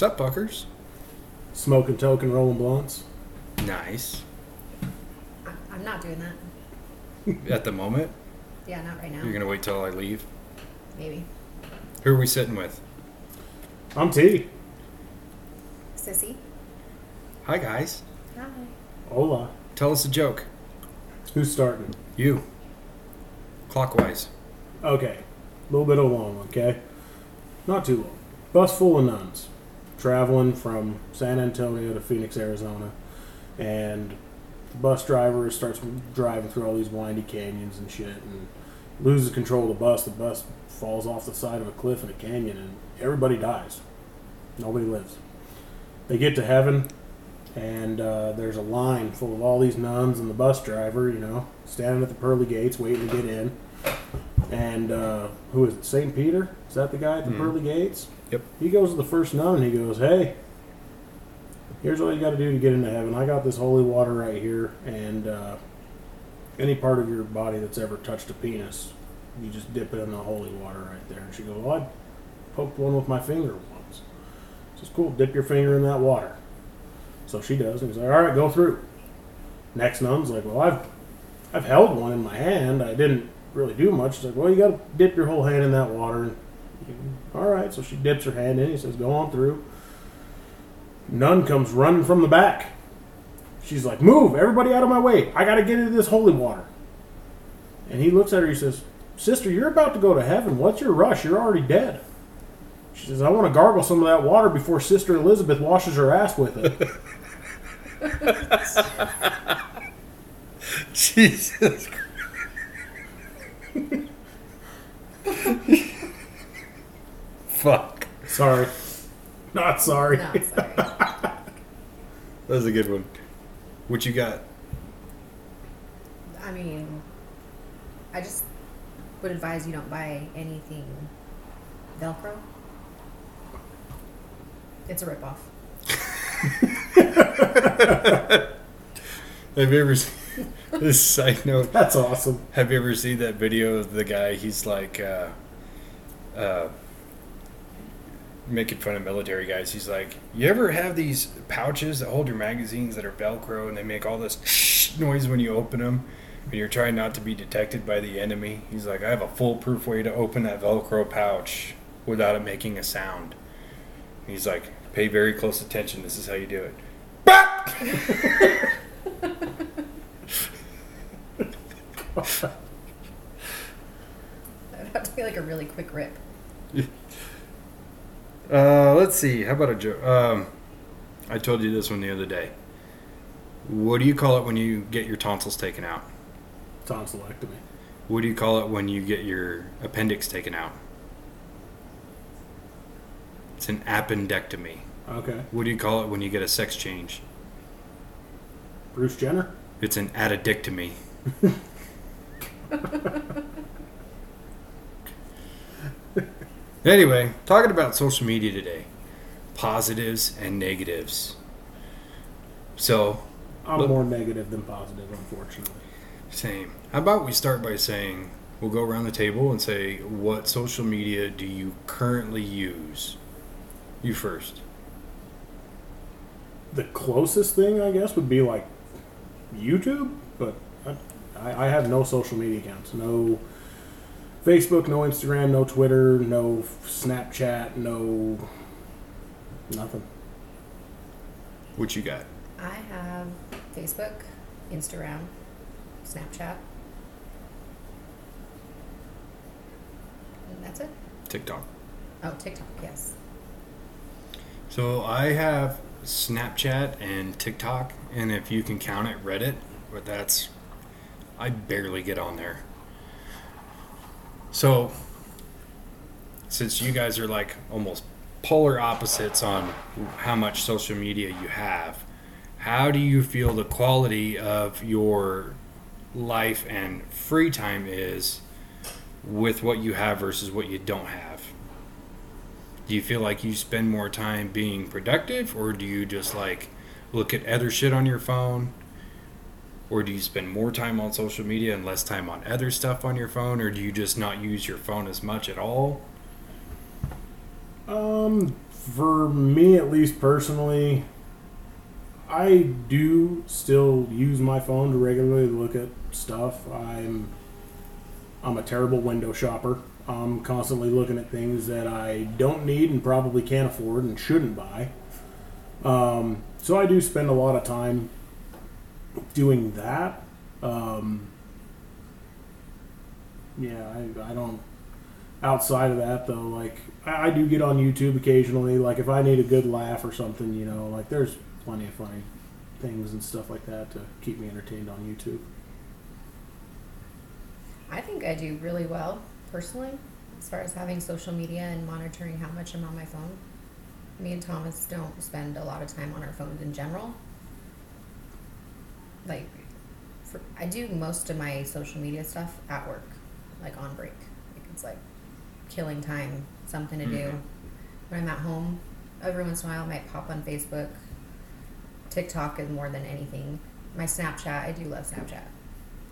What's up, Buckers? Smoking token, rolling blunts. Nice. I- I'm not doing that. At the moment, Yeah, not right now. you're gonna wait till I leave. Maybe. Who are we sitting with? I'm T. Sissy. Hi, guys. Hi. Hola. Tell us a joke. Who's starting? You. Clockwise. Okay. A little bit of a long one, okay? Not too long. Bus full of nuns traveling from San Antonio to Phoenix, Arizona. And the bus driver starts driving through all these windy canyons and shit and loses control of the bus. The bus falls off the side of a cliff in a canyon and everybody dies. Nobody lives. They get to heaven and uh, there's a line full of all these nuns and the bus driver, you know, standing at the pearly gates waiting to get in. And uh, who is it? St. Peter? Is that the guy at the Mhm. pearly gates? Yep. He goes to the first nun and he goes, Hey, here's what you got to do to get into heaven. I got this holy water right here, and uh, any part of your body that's ever touched a penis, you just dip it in the holy water right there. And she goes, Well, I poked one with my finger once. Says, Cool, dip your finger in that water. So she does, and he's like, All right, go through. Next nun's like, Well, I've I've held one in my hand. I didn't really do much. She's like, Well, you got to dip your whole hand in that water. And, all right, so she dips her hand in. He says, Go on through. Nun comes running from the back. She's like, Move, everybody out of my way. I got to get into this holy water. And he looks at her. He says, Sister, you're about to go to heaven. What's your rush? You're already dead. She says, I want to gargle some of that water before Sister Elizabeth washes her ass with it. Jesus. Fuck. sorry. Not sorry. No, sorry. That was a good one. What you got? I mean, I just would advise you don't buy anything Velcro. It's a ripoff. Have you ever seen this side note? That's awesome. Have you ever seen that video of the guy? He's like, uh, uh, making fun of military guys. He's like, you ever have these pouches that hold your magazines that are Velcro and they make all this noise when you open them and you're trying not to be detected by the enemy? He's like, I have a foolproof way to open that Velcro pouch without it making a sound. He's like, pay very close attention. This is how you do it. Bop! That would have to be like a really quick rip. Uh, let's see. How about a joke? Um, I told you this one the other day. What do you call it when you get your tonsils taken out? Tonsillectomy. What do you call it when you get your appendix taken out? It's an appendectomy. Okay. What do you call it when you get a sex change? Bruce Jenner? It's an addictomy. anyway, talking about social media today positives and negatives. So, I'm Look- more negative than positive, unfortunately. Same. How about we start by saying we'll go around the table and say what social media do you currently use? You first. The closest thing, I guess, would be like YouTube, but I, I have no social media accounts. No Facebook, no Instagram, no Twitter, no Snapchat, no nothing. What you got? I have Facebook, Instagram, Snapchat. And that's it. TikTok. Oh, TikTok, yes. So I have Snapchat and TikTok, and if you can count it, Reddit, but that's I barely get on there. So since you guys are like almost polar opposites on how much social media you have, how do you feel the quality of your life and free time is with what you have versus what you don't have? Do you feel like you spend more time being productive, or do you just like look at other shit on your phone? Or do you spend more time on social media and less time on other stuff on your phone, or do you just not use your phone as much at all? Um, for me, at least personally, I do still use my phone to regularly look at stuff. I'm I'm a terrible window shopper. I'm constantly looking at things that I don't need and probably can't afford and shouldn't buy. Um, so I do spend a lot of time doing that. Um, yeah, I, I don't. Outside of that, though, like I, I do get on YouTube occasionally. Like if I need a good laugh or something, you know, like there's plenty of funny things and stuff like that to keep me entertained on YouTube. I think I do really well personally, as far as having social media and monitoring how much I'm on my phone. Me and Thomas don't spend a lot of time on our phones in general. Like, for, I do most of my social media stuff at work, like on break. Like it's like killing time, something to do. Mhm. When I'm at home, every once in a while I might pop on Facebook. TikTok is more than anything. My Snapchat, I do love Snapchat.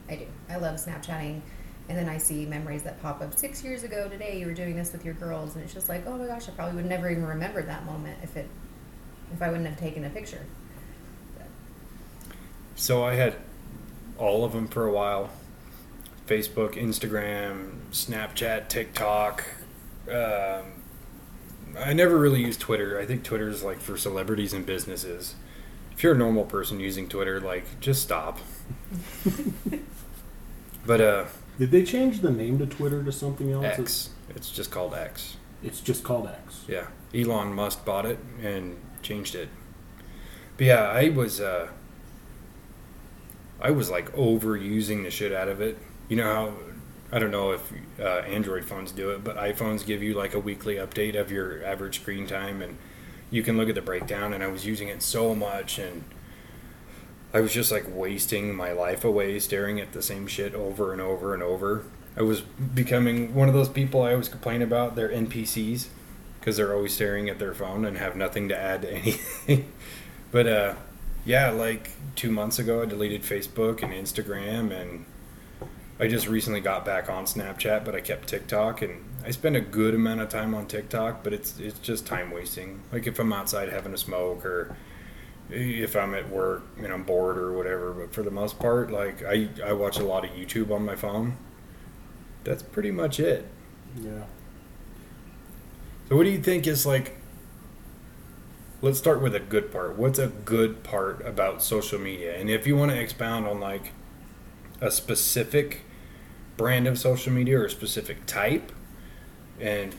I do. I love Snapchatting. And then I see memories that pop up six years ago today. You were doing this with your girls, and it's just like, oh my gosh, I probably would never even remember that moment if it, if I wouldn't have taken a picture. So I had all of them for a while Facebook, Instagram, Snapchat, TikTok. Um, I never really used Twitter. I think Twitter is like for celebrities and businesses. If you're a normal person using Twitter, like just stop. but uh, Did they change the name to Twitter to something else? X, it's just called X. It's just called X. Yeah, Elon Musk bought it and changed it. But yeah, I was uh, I was like overusing the shit out of it. You know how I don't know if uh, Android phones do it, but iPhones give you like a weekly update of your average screen time, and you can look at the breakdown. And I was using it so much, and I was just like wasting my life away staring at the same shit over and over and over. I was becoming one of those people I always complain about. They're NPCs because they're always staring at their phone and have nothing to add to anything. but uh, yeah, like two months ago, I deleted Facebook and Instagram, and I just recently got back on Snapchat, but I kept TikTok, and I spend a good amount of time on TikTok, but it's it's just time wasting. Like if I'm outside having a smoke or if I'm at work and I'm bored or whatever. But for the most part, like I I watch a lot of YouTube on my phone. That's pretty much it. Yeah. So what do you think is like let's start with a good part. What's a good part about social media? And if you want to expound on like a specific brand of social media or a specific type and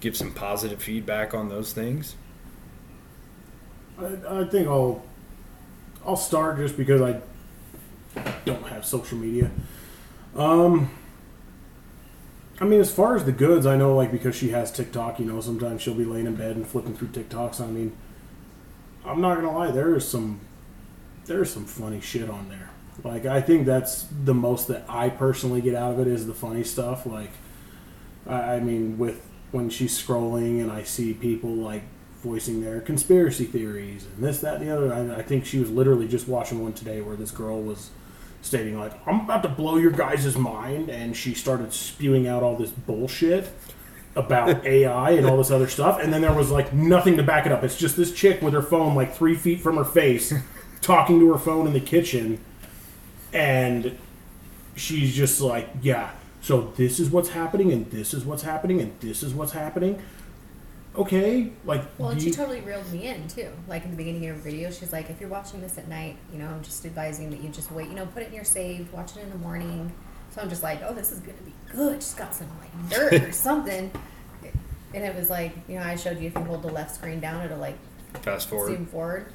give some positive feedback on those things. I, I think I'll I'll start just because I don't have social media. Um, I mean, as far as the goods, I know like because she has TikTok, you know, sometimes she'll be laying in bed and flipping through TikToks. I mean, I'm not gonna lie, there is some there is some funny shit on there. Like I think that's the most that I personally get out of it is the funny stuff. Like I, I mean, with when she's scrolling and I see people like voicing their conspiracy theories and this, that, and the other. I, I think she was literally just watching one today where this girl was stating like, "I'm about to blow your guys' mind," and she started spewing out all this bullshit about AI and all this other stuff, and then there was like nothing to back it up. It's just this chick with her phone like three feet from her face, talking to her phone in the kitchen, and she's just like, "Yeah." So this is what's happening, and this is what's happening, and this is what's happening. Okay, like Well, and she you- totally reeled me in too. Like in the beginning of her video, she's like, if you're watching this at night, you know, I'm just advising that you just wait, you know, put it in your saved, watch it in the morning. So I'm just like, oh, this is gonna be good. She's got some like dirt or something. And it was like, you know, I showed you if you hold the left screen down, it'll like Fast forward. zoom forward.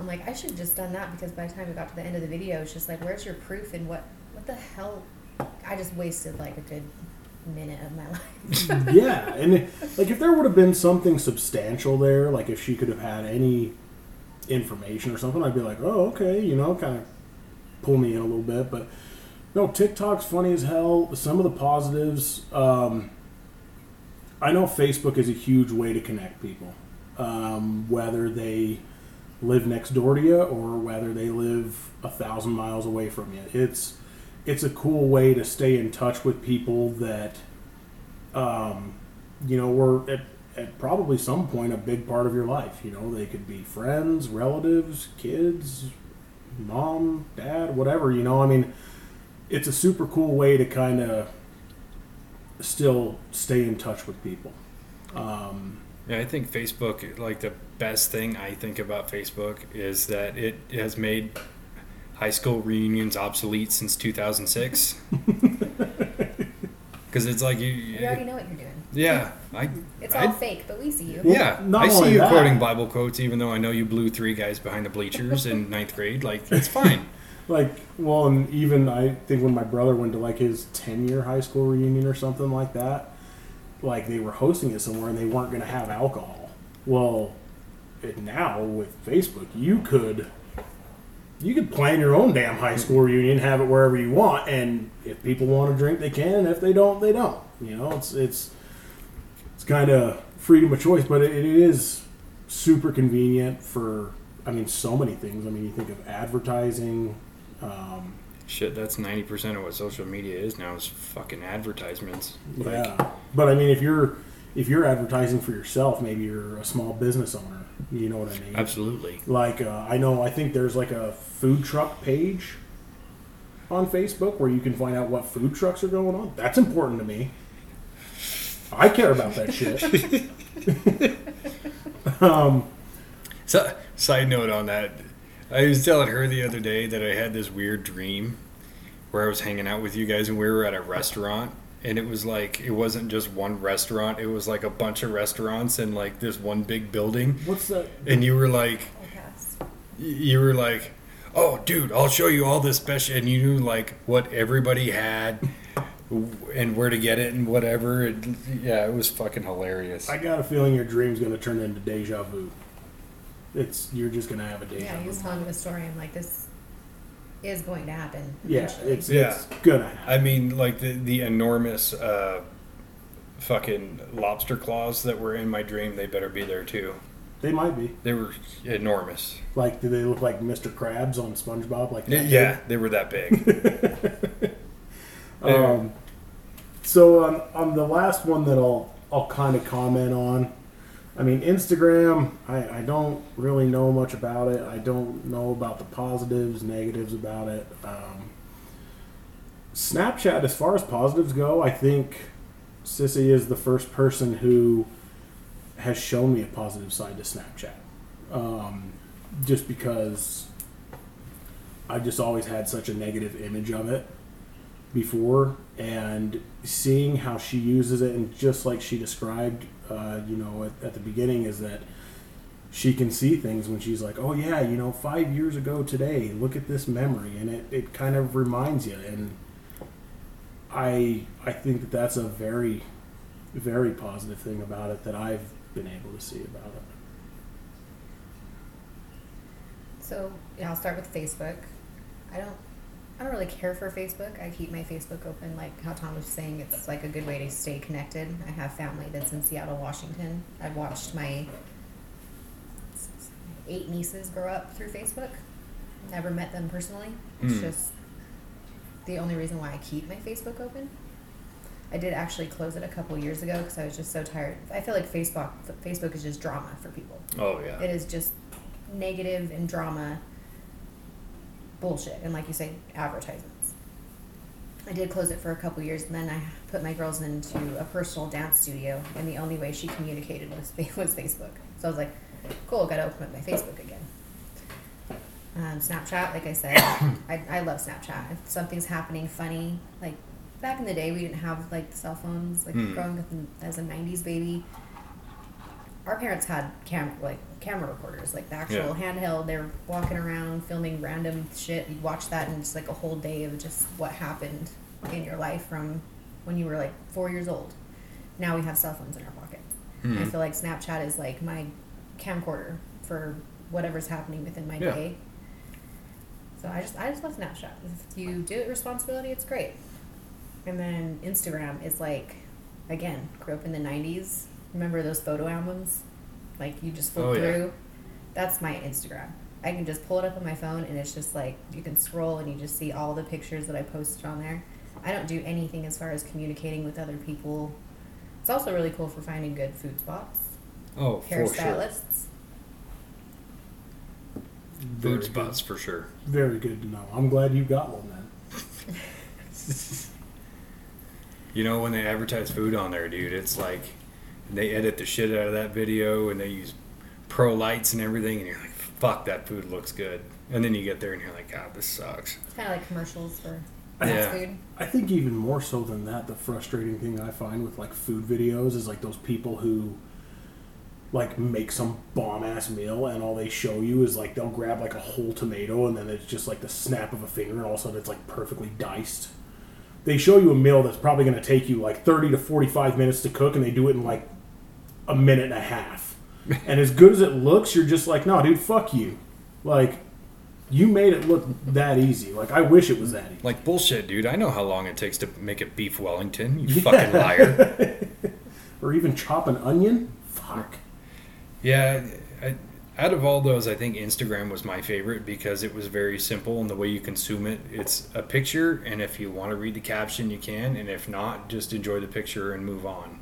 I'm like, I should have just done that because by the time we got to the end of the video, it's just like, where's your proof and what, what the hell? I just wasted like a good minute of my life. yeah, and it, like if there would have been something substantial there, like if she could have had any information or something, I'd be like, oh, okay, you know, kind of pull me in a little bit. But no, TikTok's funny as hell. Some of the positives, um, I know Facebook is a huge way to connect people, um, whether they live next door to you or whether they live a thousand miles away from you. It's it's a cool way to stay in touch with people that um, you know, we're at, at probably some point a big part of your life. You know, they could be friends, relatives, kids, mom, dad, whatever. You know, I mean, it's a super cool way to kind of still stay in touch with people. Um, Yeah, I think Facebook, like the best thing I think about Facebook is that it has made high school reunions obsolete since 2006. Because it's like you, We already know what you're doing. yeah, I, It's I- all fake, but we see you. Well, yeah, not I see you that- quoting Bible quotes, even though I know you blew three guys behind the bleachers in ninth grade. Like it's fine. like, well, and even I think when my brother went to like his 10 year high school reunion or something like that, like they were hosting it somewhere and they weren't going to have alcohol. Well, it, now with Facebook, you could you could plan your own damn high school reunion, have it wherever you want, and if people want to drink, they can. And if they don't, they don't. You know, it's it's it's kind of freedom of choice, but it, it is super convenient for. I mean, so many things. I mean, you think of advertising. Um, Shit, that's ninety percent of what social media is now is fucking advertisements. Like, yeah, but I mean, if you're if you're advertising for yourself, maybe you're a small business owner. You know what I mean? absolutely. Like uh, I know, I think there's like a food truck page on Facebook where you can find out what food trucks are going on. That's important to me. I care about that shit. um, So, side note on that, I was telling her the other day that I had this weird dream where I was hanging out with you guys and we were at a restaurant and it was like it wasn't just one restaurant, it was like a bunch of restaurants in like this one big building what's that? and you were like you were like, "Oh, dude, I'll show you all this special," and you knew like what everybody had and where to get it and whatever. And, yeah, it was fucking hilarious. I got a feeling your dream's going to turn into deja vu. It's you're just going to have a deja vu. Yeah, he was telling me the story. I'm like, this is going to happen. Yeah, eventually. it's Yeah. it's gonna happen. I mean, like the the enormous uh, fucking lobster claws that were in my dream. They better be there too. They might be. They were enormous. Like, do they look like Mr. Krabs on SpongeBob? Like that Yeah, they were that big. Um, so on, on the last one that I'll I'll kind of comment on. I mean, Instagram. I, I don't really know much about it. I don't know about the positives, negatives about it. Um, Snapchat, as far as positives go, I think Sissy is the first person who has shown me a positive side to Snapchat. Um, just because I just always had such a negative image of it before and seeing how she uses it and just like she described uh, you know at, at the beginning is that she can see things when she's like oh yeah you know five years ago today look at this memory. And it, it kind of reminds you. And i i think that that's a very very positive thing about it that i've been able to see about it. So yeah, I'll start with Facebook. I don't I don't really care for Facebook. I keep my Facebook open like how Tom was saying it's like a good way to stay connected. I have family that's in Seattle, Washington. I've watched my eight nieces grow up through Facebook. Never met them personally. It's Hmm. just the only reason why I keep my Facebook open. I did actually close it a couple years ago because I was just so tired. I feel like Facebook Facebook is just drama for people. oh yeah. It is just negative and drama bullshit. And like you say, advertisements. I did close it for a couple years, and then I put my girls into a personal dance studio, and the only way she communicated was was Facebook. So I was like, cool, got to open up my Facebook again. Um, Snapchat, like I said, I, I love Snapchat. If something's happening funny, like back in the day, we didn't have like cell phones. Like Hmm. growing up in, as a '90s baby, our parents had cam like camera recorders, like the actual handheld. They were walking around filming random shit. You watch that, and it's like a whole day of just what happened in your life from when you were like four years old. Now we have cell phones in our pockets. Hmm. I feel like Snapchat is like my camcorder for whatever's happening within my Yeah. day. So I just I just love Snapchat. If you do it responsibility, it's great. And then Instagram is like, again, grew up in the '90s. Remember those photo albums? Like you just flip Oh, yeah. through. That's my Instagram. I can just pull it up on my phone, and it's just like you can scroll and you just see all the pictures that I posted on there. I don't do anything as far as communicating with other people. It's also really cool for finding good food spots. Oh, for sure. Food spots for sure. Very good to know. I'm glad you got one then. You know when they advertise food on there, dude, it's like they edit the shit out of that video and they use pro lights and everything, and you're like, "Fuck, that food looks good." And then you get there and you're like, "God, this sucks." It's kind of like commercials for Yeah. food. I think even more so than that, the frustrating thing I find with like food videos is like those people who like make some bomb ass meal and all they show you is like they'll grab like a whole tomato and then it's just like the snap of a finger and all of a sudden it's like perfectly diced. They show you a meal that's probably going to take you like 30 to 45 minutes to cook and they do it in like a minute and a half. and as good as it looks, you're just like, no, dude, fuck you. Like, you made it look that easy. Like, I wish it was that easy. Like bullshit, dude. I know how long it takes to make a beef Wellington. You fucking liar. or even chop an onion. Fuck. Yeah, I, out of all those, I think Instagram was my favorite because it was very simple in the way you consume it. It's a picture, and if you want to read the caption, you can, and if not, just enjoy the picture and move on.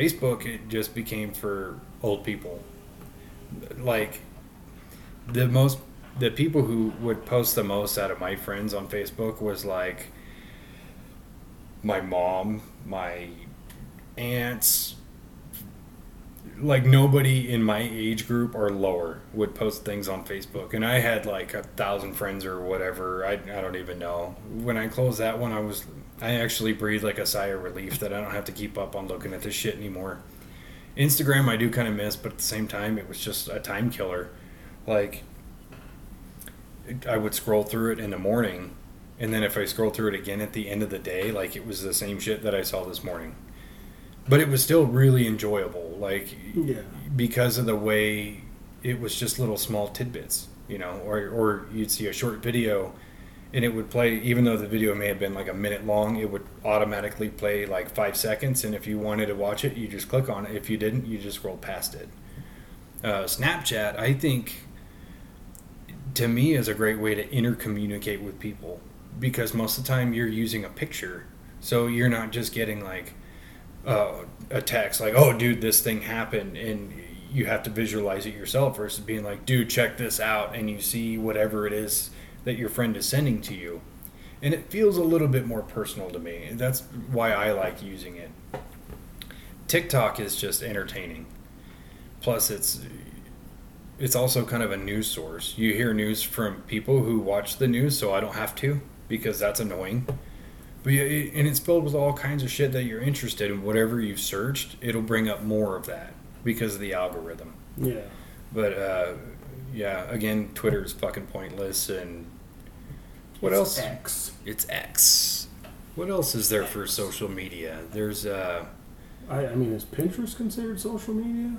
Facebook, it just became for old people. Like the most, the people who would post the most out of my friends on Facebook was like my mom, my aunts, like nobody in my age group or lower would post things on Facebook, and I had like a thousand friends or whatever. I, I don't even know. When I closed that one, I was I actually breathe like a sigh of relief that I don't have to keep up on looking at this shit anymore. Instagram, I do kind of miss, but at the same time, it was just a time killer. Like I would scroll through it in the morning, and then if I scroll through it again at the end of the day, like it was the same shit that I saw this morning but it was still really enjoyable like Yeah. because of the way it was just little small tidbits you know or, or you'd see a short video and it would play even though the video may have been like a minute long it would automatically play like five seconds and if you wanted to watch it you just click on it. If you didn't you just scroll past it. Uh, snapchat i think to me is a great way to intercommunicate with people because most of the time you're using a picture. So you're not just getting like uh, a text like, "Oh, dude, this thing happened," and you have to visualize it yourself versus being like, "Dude, check this out," and you see whatever it is that your friend is sending to you, and it feels a little bit more personal to me. That's why I like using it. TikTok is just entertaining. Plus, it's it's also kind of a news source. You hear news from people who watch the news, so I don't have to because that's annoying. But yeah, it, and it's filled with all kinds of shit that you're interested in. Whatever you've searched, it'll bring up more of that because of the algorithm. Yeah. But uh, yeah, again, Twitter is fucking pointless. And what It's else? X. It's X. What else is there for social media? There's uh, I, I mean, is Pinterest considered social media?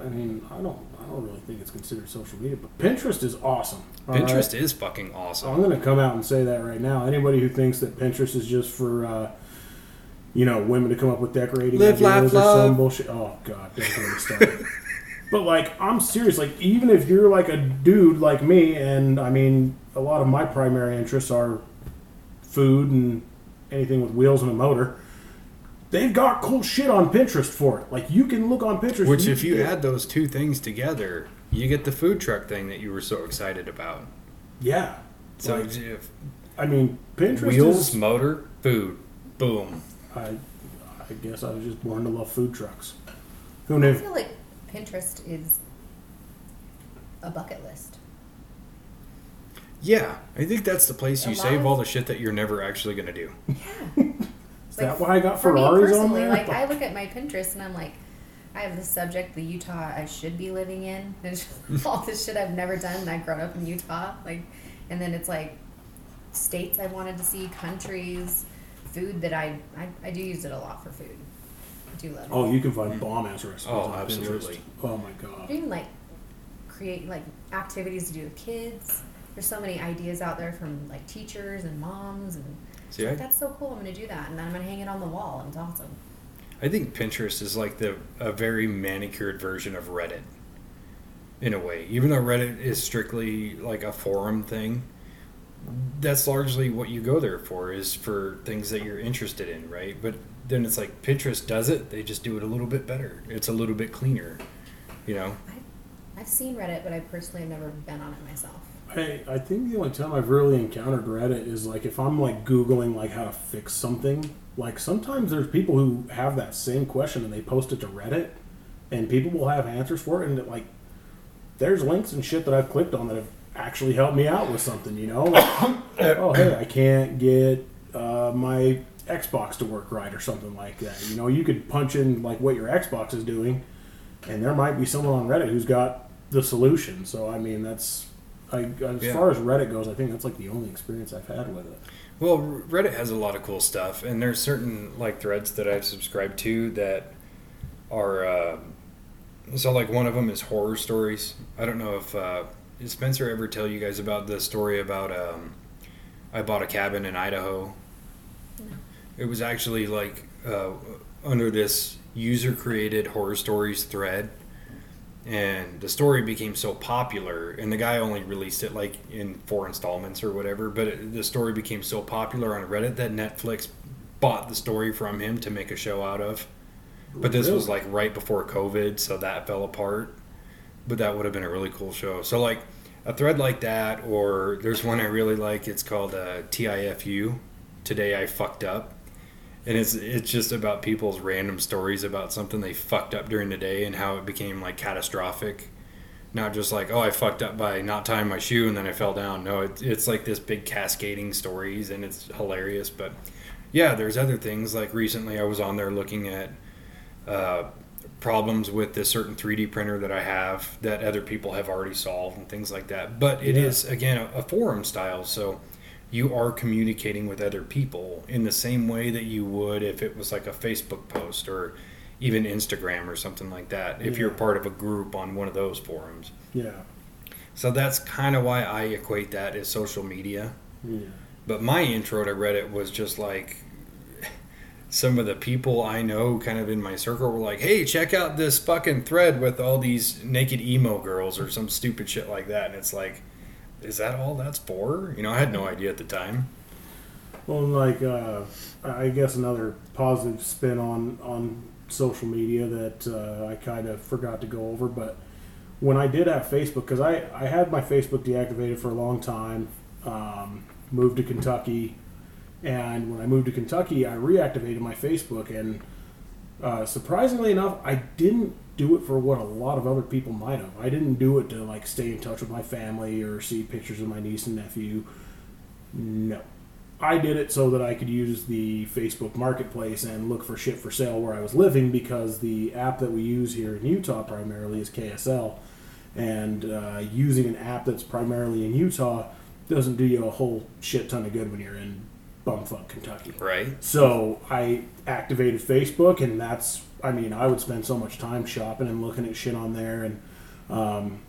I mean, I don't. I don't really think it's considered social media, but Pinterest is awesome. all right? Pinterest is fucking awesome. I'm going to come out and say that right now. Anybody who thinks that Pinterest is just for, uh, you know, women to come up with decorating Live, laugh, ideas or some bullshit. Oh God, don't get me started. but like, I'm serious. Like, even if you're like a dude like me, and I mean, a lot of my primary interests are food and anything with wheels and a motor. They've got cool shit on Pinterest for it. Like, you can look on Pinterest. Which, and if you get- add those two things together, you get the food truck thing that you were so excited about. yeah. So Like, if I mean, Pinterest wheels, is. motor, food, boom. I, I guess I was just born to love food trucks. Who I knew? feel like Pinterest is a bucket list. Yeah, I think that's the place A you lot save of- all the shit that you're never actually gonna do. Yeah. Is that why I got for me Ferraris on personally, there? like I look at my Pinterest and I'm like, I have this subject, the Utah I should be living in, and it's just all this shit I've never done. And I've grown up in Utah, like, and then it's like states I wanted to see, countries, food that I I, I do use it a lot for food. I do love. oh, it. you can find bomb ass recipes Oh, on absolutely. Pinterest. Oh my god. do even like create like activities to do with kids. There's so many ideas out there from like teachers and moms and See, it's I, that's so cool. I'm gonna do that, and then I'm gonna hang it on the wall. and It's awesome. I think Pinterest is like the a very manicured version of Reddit. In a way, even though Reddit is strictly like a forum thing, that's largely what you go there for is for things that you're interested in, right? But then it's like Pinterest does it; they just do it a little bit better. It's a little bit cleaner. You know, I've seen Reddit, but I personally have never been on it myself. I, I think the only time I've really encountered Reddit is like if I'm like Googling like how to fix something. Like sometimes there's people who have that same question and they post it to Reddit and people will have answers for it and it, like there's links and shit that I've clicked on that have actually helped me out with something, you know? Like, oh hey, I can't get uh, my Xbox to work right or something like that. You know, you could punch in like what your Xbox is doing and there might be someone on Reddit who's got the solution. So I mean that's I, as Yeah. far as Reddit goes, I think that's like the only experience I've had with it. Well, Reddit has a lot of cool stuff, and there's certain like threads that I've subscribed to that are. Uh, so, like one of them is horror stories. I don't know if uh, did Spencer ever tell you guys about the story about um, I bought a cabin in Idaho. It was actually like uh, under this user created horror stories thread. And the story became so popular, and the guy only released it like in four installments or whatever. But it, the story became so popular on Reddit that Netflix bought the story from him to make a show out of. But this was like right before COVID, so that fell apart. But that would have been a really cool show. So like a thread like that, or there's one I really like. It's called uh, TIFU. Today I fucked up, and it's it's just about people's random stories about something they fucked up during the day and how it became like catastrophic. Not just like oh I fucked up by not tying my shoe and then I fell down. No, it, it's like this big cascading stories and it's hilarious. But yeah, there's other things like recently I was on there looking at uh, problems with this certain 3D printer that I have that other people have already solved and things like that. But it is Yeah. again a, a forum style, so you are communicating with other people in the same way that you would if it was like a Facebook post or even Instagram or something like that. If you're part of a group on one of those forums. Yeah. So that's kind of why I equate that as social media. Yeah. But my intro to Reddit was just like some of the people I know kind of in my circle were like, hey, check out this fucking thread with all these naked emo girls or some stupid shit like that. And it's like, is that all that's for? You know, I had no idea at the time. Well, like uh, I guess another positive spin on on social media that uh, I kind of forgot to go over, but when I did have Facebook, because I I had my Facebook deactivated for a long time, um, moved to Kentucky, and when I moved to Kentucky, I reactivated my Facebook, and uh, surprisingly enough, I didn't do it for what a lot of other people might have. I didn't do it to like stay in touch with my family or see pictures of my niece and nephew. No. I did it so that I could use the Facebook Marketplace and look for shit for sale where I was living because the app that we use here in Utah primarily is KSL. And uh, using an app that's primarily in Utah doesn't do you a whole shit ton of good when you're in bumfuck Kentucky. Right? So I activated Facebook, and that's, I mean, I would spend so much time shopping and looking at shit on there, and, um,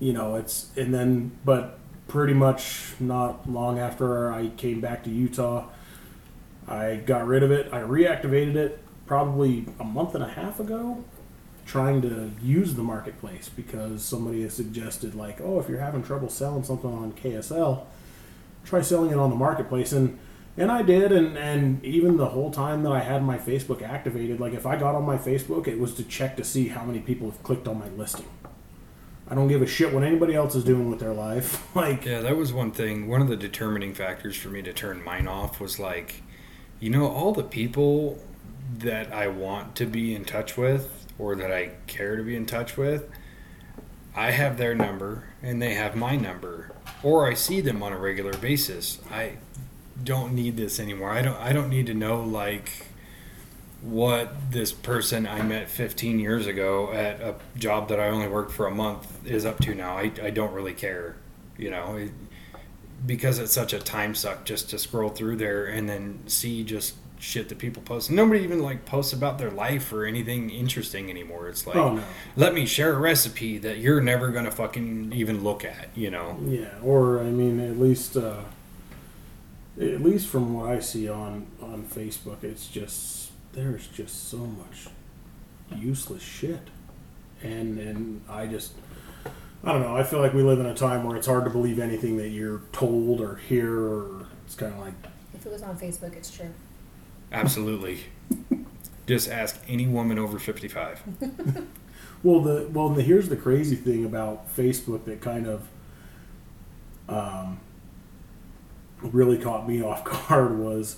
you know, it's, and then, but pretty much not long after I came back to Utah, I got rid of it. I reactivated it probably a month and a half ago, trying to use the marketplace because somebody has suggested, like, oh, if you're having trouble selling something on KSL, try selling it on the marketplace and and I did and and even the whole time that I had my Facebook activated like if I got on my Facebook it was to check to see how many people have clicked on my listing. I don't give a shit what anybody else is doing with their life. Like Yeah, that was one thing. One of the determining factors for me to turn mine off was like, you know, all the people that I want to be in touch with or that I care to be in touch with, I have their number and they have my number or I see them on a regular basis. I don't need this anymore. I don't I don't need to know like what this person I met 15 years ago at a job that I only worked for a month is up to now. I, I don't really care, you know, it, because it's such a time suck just to scroll through there and then see just shit that people post. Nobody even like posts about their life or anything interesting anymore. It's like, oh no. let me share a recipe that you're never gonna fucking even look at, you know. Yeah, or I mean at least uh at least from what I see on on Facebook it's just there's just so much useless shit. And and I just I don't know. I feel like we live in a time where it's hard to believe anything that you're told or hear, or it's kind of like, If it was on Facebook, it's true. Absolutely. Just ask any woman over 55. Well, the well, the, here's the crazy thing about Facebook that kind of um, really caught me off guard was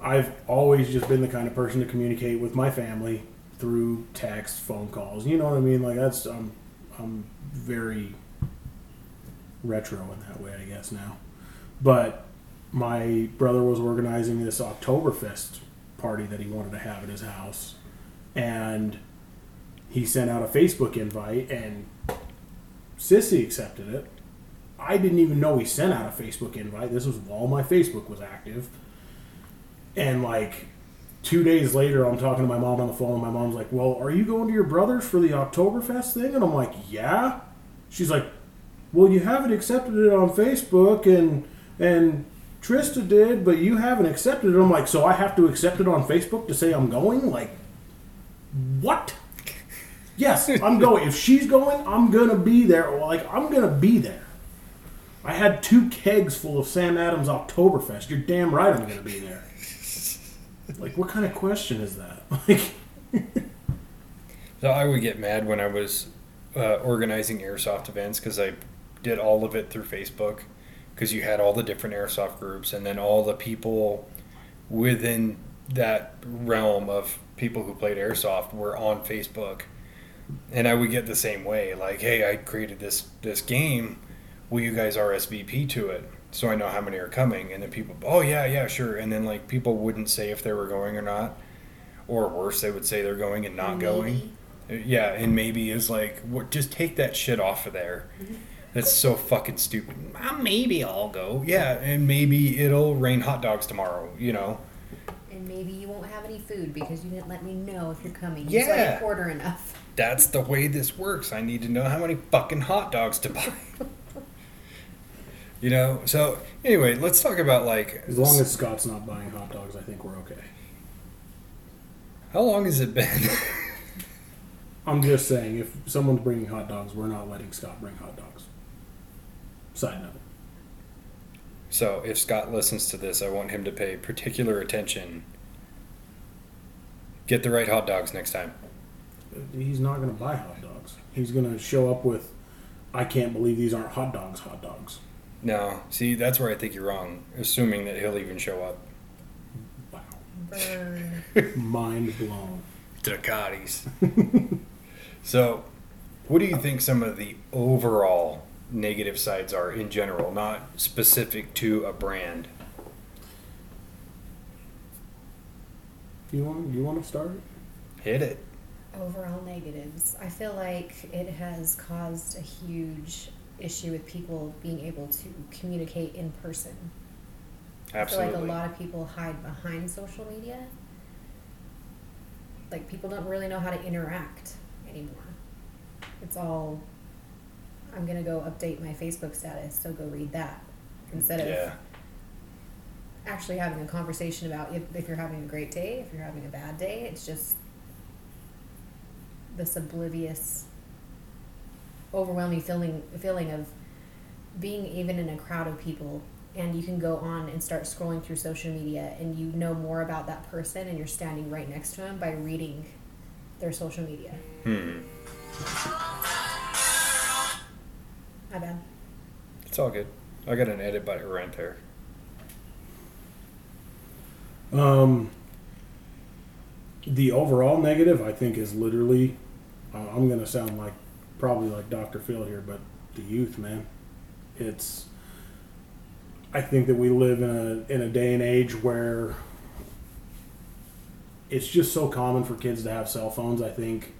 I've always just been the kind of person to communicate with my family through text, phone calls. You know what I mean? Like that's I'm I'm very retro in that way, I guess now. But my brother was organizing this Oktoberfest party that he wanted to have at his house, and he sent out a Facebook invite, and Sissy accepted it. I didn't even know he sent out a Facebook invite. This was while my Facebook was active. And like two days later, I'm talking to my mom on the phone, and my mom's like, Well, are you going to your brother's for the Oktoberfest thing? And I'm like, Yeah. She's like, Well, you haven't accepted it on Facebook, and and Trista did, but you haven't accepted it. I'm like, So I have to accept it on Facebook to say I'm going? Like, what? Yes, I'm going. If she's going, I'm gonna be there. Like, I'm gonna be there. I had two kegs full of Sam Adams Oktoberfest. You're damn right I'm gonna be there. Like, what kind of question is that? Like, So I would get mad when I was uh, organizing airsoft events because I did all of it through Facebook because you had all the different airsoft groups and then all the people within that realm of people who played airsoft were on Facebook. And I would get the same way, like, "Hey, I created this this game. Will you guys RSVP to it so I know how many are coming?" And then people, "Oh yeah, yeah, sure." And then like people wouldn't say if they were going or not, or worse, they would say they're going and not going. Yeah, and maybe is like, what? Just take that shit off of there. That's so fucking stupid. "Ah, maybe I'll go. Yeah, and maybe it'll rain hot dogs tomorrow. You know. And maybe you won't have any food because you didn't let me know if you're coming. Yeah. didn't order enough. That's the way this works. I need to know how many fucking hot dogs to buy. you know. So anyway, let's talk about like as long as Scott's not buying hot dogs, I think we're okay. how long has it been? I'm just saying, if someone's bringing hot dogs, we're not letting Scott bring hot dogs. Side note. so if Scott listens to this, I want him to pay particular attention. Get the right hot dogs next time. He's not going to buy hot dogs. He's going to show up with, I can't believe these aren't hot dogs, hot dogs. No, see, that's where I think you're wrong. Assuming that he'll even show up. Wow. Burn. Mind blown. Ducatis. so, what do you think some of the overall negative sides are in general, not specific to a brand? You want you want to start? Hit it. Overall negatives. I feel like it has caused a huge issue with people being able to communicate in person. Absolutely. I feel like a lot of people hide behind social media. Like people don't really know how to interact anymore. It's all I'm gonna go update my Facebook status, so go read that. Instead of yeah. actually having a conversation about if, if you're having a great day, if you're having a bad day, it's just this oblivious, overwhelming feeling feeling of being even in a crowd of people and you can go on and start scrolling through social media and you know more about that person and you're standing right next to them by reading their social media. Hmm. My bad. It's all good. I got an edit button right there. Um, the overall negative, I think, is literally. Uh, I'm gonna sound like probably like Dr. Phil here, but the youth, man, it's. I think that we live in a in a day and age where it's just so common for kids to have cell phones. I think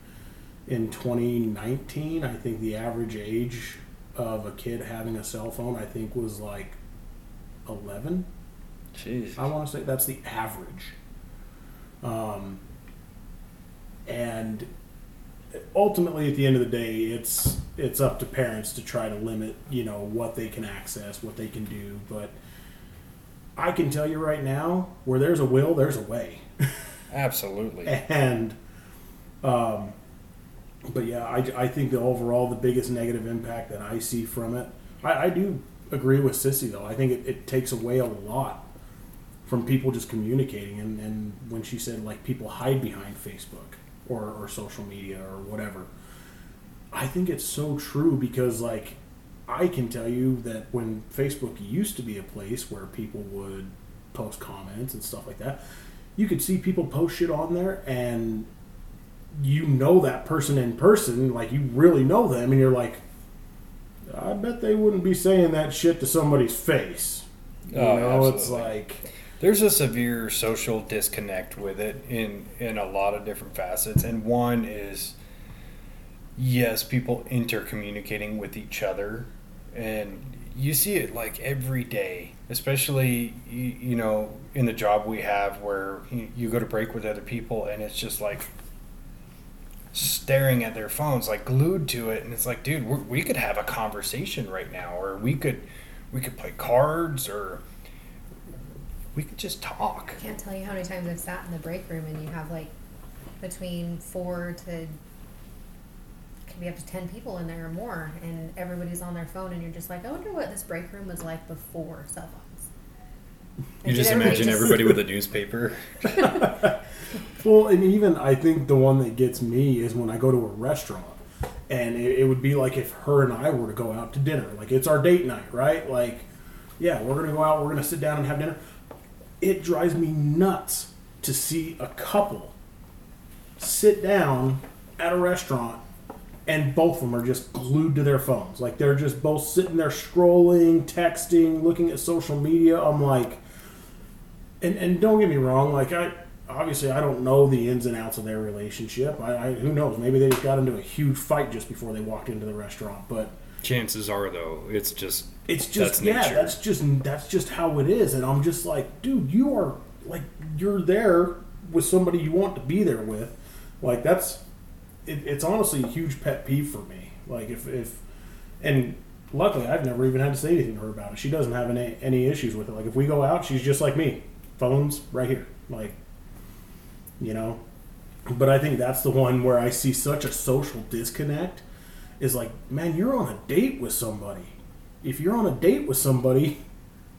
in 2019, I think the average age of a kid having a cell phone, I think, was like 11. Jeez. I want to say that's the average. Um, and ultimately, at the end of the day, it's it's up to parents to try to limit, you know, what they can access, what they can do. But I can tell you right now, where there's a will, there's a way. Absolutely. and um, but yeah, I, I think the overall the biggest negative impact that I see from it, I, I do agree with Sissy though. I think it, it takes away a lot from people just communicating and, and when she said like people hide behind Facebook or, or social media or whatever. I think it's so true because, like, I can tell you that when Facebook used to be a place where people would post comments and stuff like that, you could see people post shit on there and you know that person in person, like, you really know them, and you're like, I bet they wouldn't be saying that shit to somebody's face. You Oh, know, it's like, There's a severe social disconnect with it in in a lot of different facets, and one is yes, people intercommunicating with each other, and you see it like every day, especially you, you know in the job we have where you, you go to break with other people, and it's just like staring at their phones, like glued to it, and it's like, dude, we could have a conversation right now, or we could we could play cards, or we could just talk. I can't tell you how many times I've sat in the break room and you have like between four to could be up to ten people in there or more, and everybody's on their phone, and you're just like, I wonder what this break room was like before cell phones. You just everybody imagine just- everybody with a newspaper. Well, and even I think the one that gets me is when I go to a restaurant, and it, it would be like if her and I were to go out to dinner. Like it's our date night, right? Like, yeah, we're gonna go out, we're gonna sit down and have dinner. It drives me nuts to see a couple sit down at a restaurant and both of them are just glued to their phones. Like they're just both sitting there scrolling, texting, looking at social media. I'm like, and and don't get me wrong, like I obviously I don't know the ins and outs of their relationship. I, I who knows? Maybe they just got into a huge fight just before they walked into the restaurant. But Chances are, though, it's just it's just That's yeah, nature. that's just that's just how it is. And I'm just like, dude, you are like you're there with somebody you want to be there with. Like that's it, it's honestly a huge pet peeve for me. Like if if and luckily I've never even had to say anything to her about it. She doesn't have any any issues with it. Like if we go out, she's just like me. Phones right here. Like you know. But I think that's the one where I see such a social disconnect is like, man, you're on a date with somebody. If you're on a date with somebody,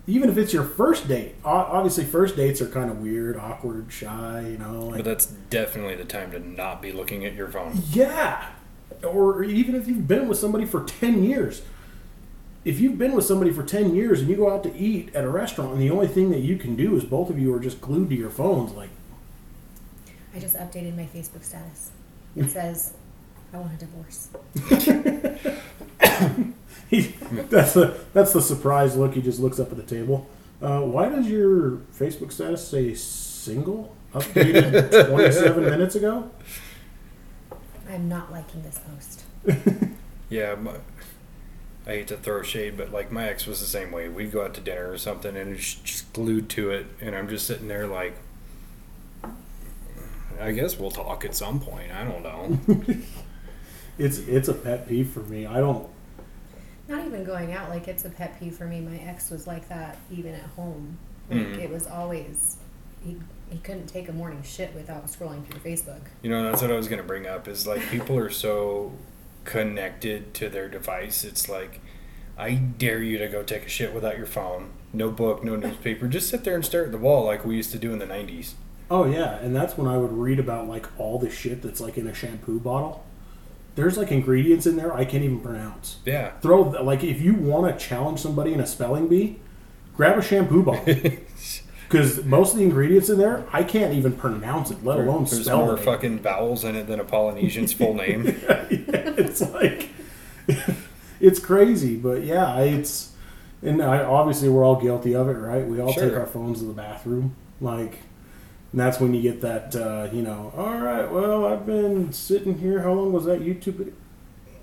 even if it's your first date, obviously first dates are kind of weird, awkward, shy, you know. Like, But that's definitely the time to not be looking at your phone. yeah. Or even if you've been with somebody for 10 years. If you've been with somebody for 10 years and you go out to eat at a restaurant and the only thing that you can do is both of you are just glued to your phones, like, I just updated my Facebook status. It says, I want a divorce. he, that's the that's the surprised look. He just looks up at the table. Uh, why does your Facebook status say single? Updated 27 minutes ago. I'm not liking this post. Yeah, my, I hate to throw shade, but like my ex was the same way. We'd go out to dinner or something, and it's just glued to it, and I'm just sitting there like, I guess we'll talk at some point. I don't know. It's it's a pet peeve for me. I don't. Not even going out, like it's a pet peeve for me. My ex was like that even at home. Like Mhm. it was always he he couldn't take a morning shit without scrolling through Facebook. You know, that's what I was gonna bring up. Is like people are so connected to their device. It's like, I dare you to go take a shit without your phone. No book, no newspaper. Just sit there and stare at the wall like we used to do in the '90s. Oh yeah, and that's when I would read about like all the shit that's like in a shampoo bottle. There's like ingredients in there I can't even pronounce. Yeah. Throw like if you want to challenge somebody in a spelling bee, grab a shampoo bottle. Because most of the ingredients in there, I can't even pronounce it, let alone There's spell more it. fucking vowels in it than a Polynesian's full name. it's like it's crazy, but yeah, it's and I, obviously we're all guilty of it, right? We all take our phones to the bathroom, like, and that's when you get that, uh, you know. All right, well, I've been sitting here. How long was that YouTube? video?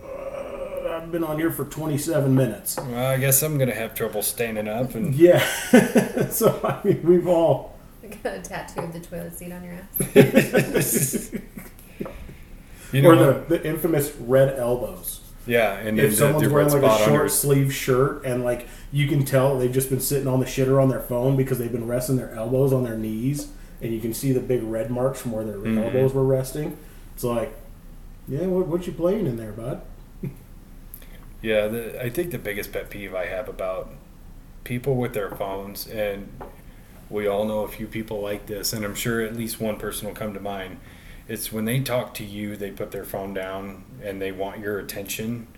Uh, I've been on here for 27 minutes. Well, I guess I'm gonna have trouble standing up and Yeah, so I mean, we've all. I got a tattoo of the toilet seat on your ass. you know or what? the, the infamous red elbows. yeah, and if someone's the, the wearing like a short yours. sleeve shirt and like you can tell they've just been sitting on the shitter on their phone because they've been resting their elbows on their knees and you can see the big red marks from where their Mhm. elbows were resting. It's like, yeah, what, what you playing in there, bud? Yeah, the, I think the biggest pet peeve I have about people with their phones, and we all know a few people like this, and I'm sure at least one person will come to mind, It's when they talk to you, they put their phone down and they want your attention.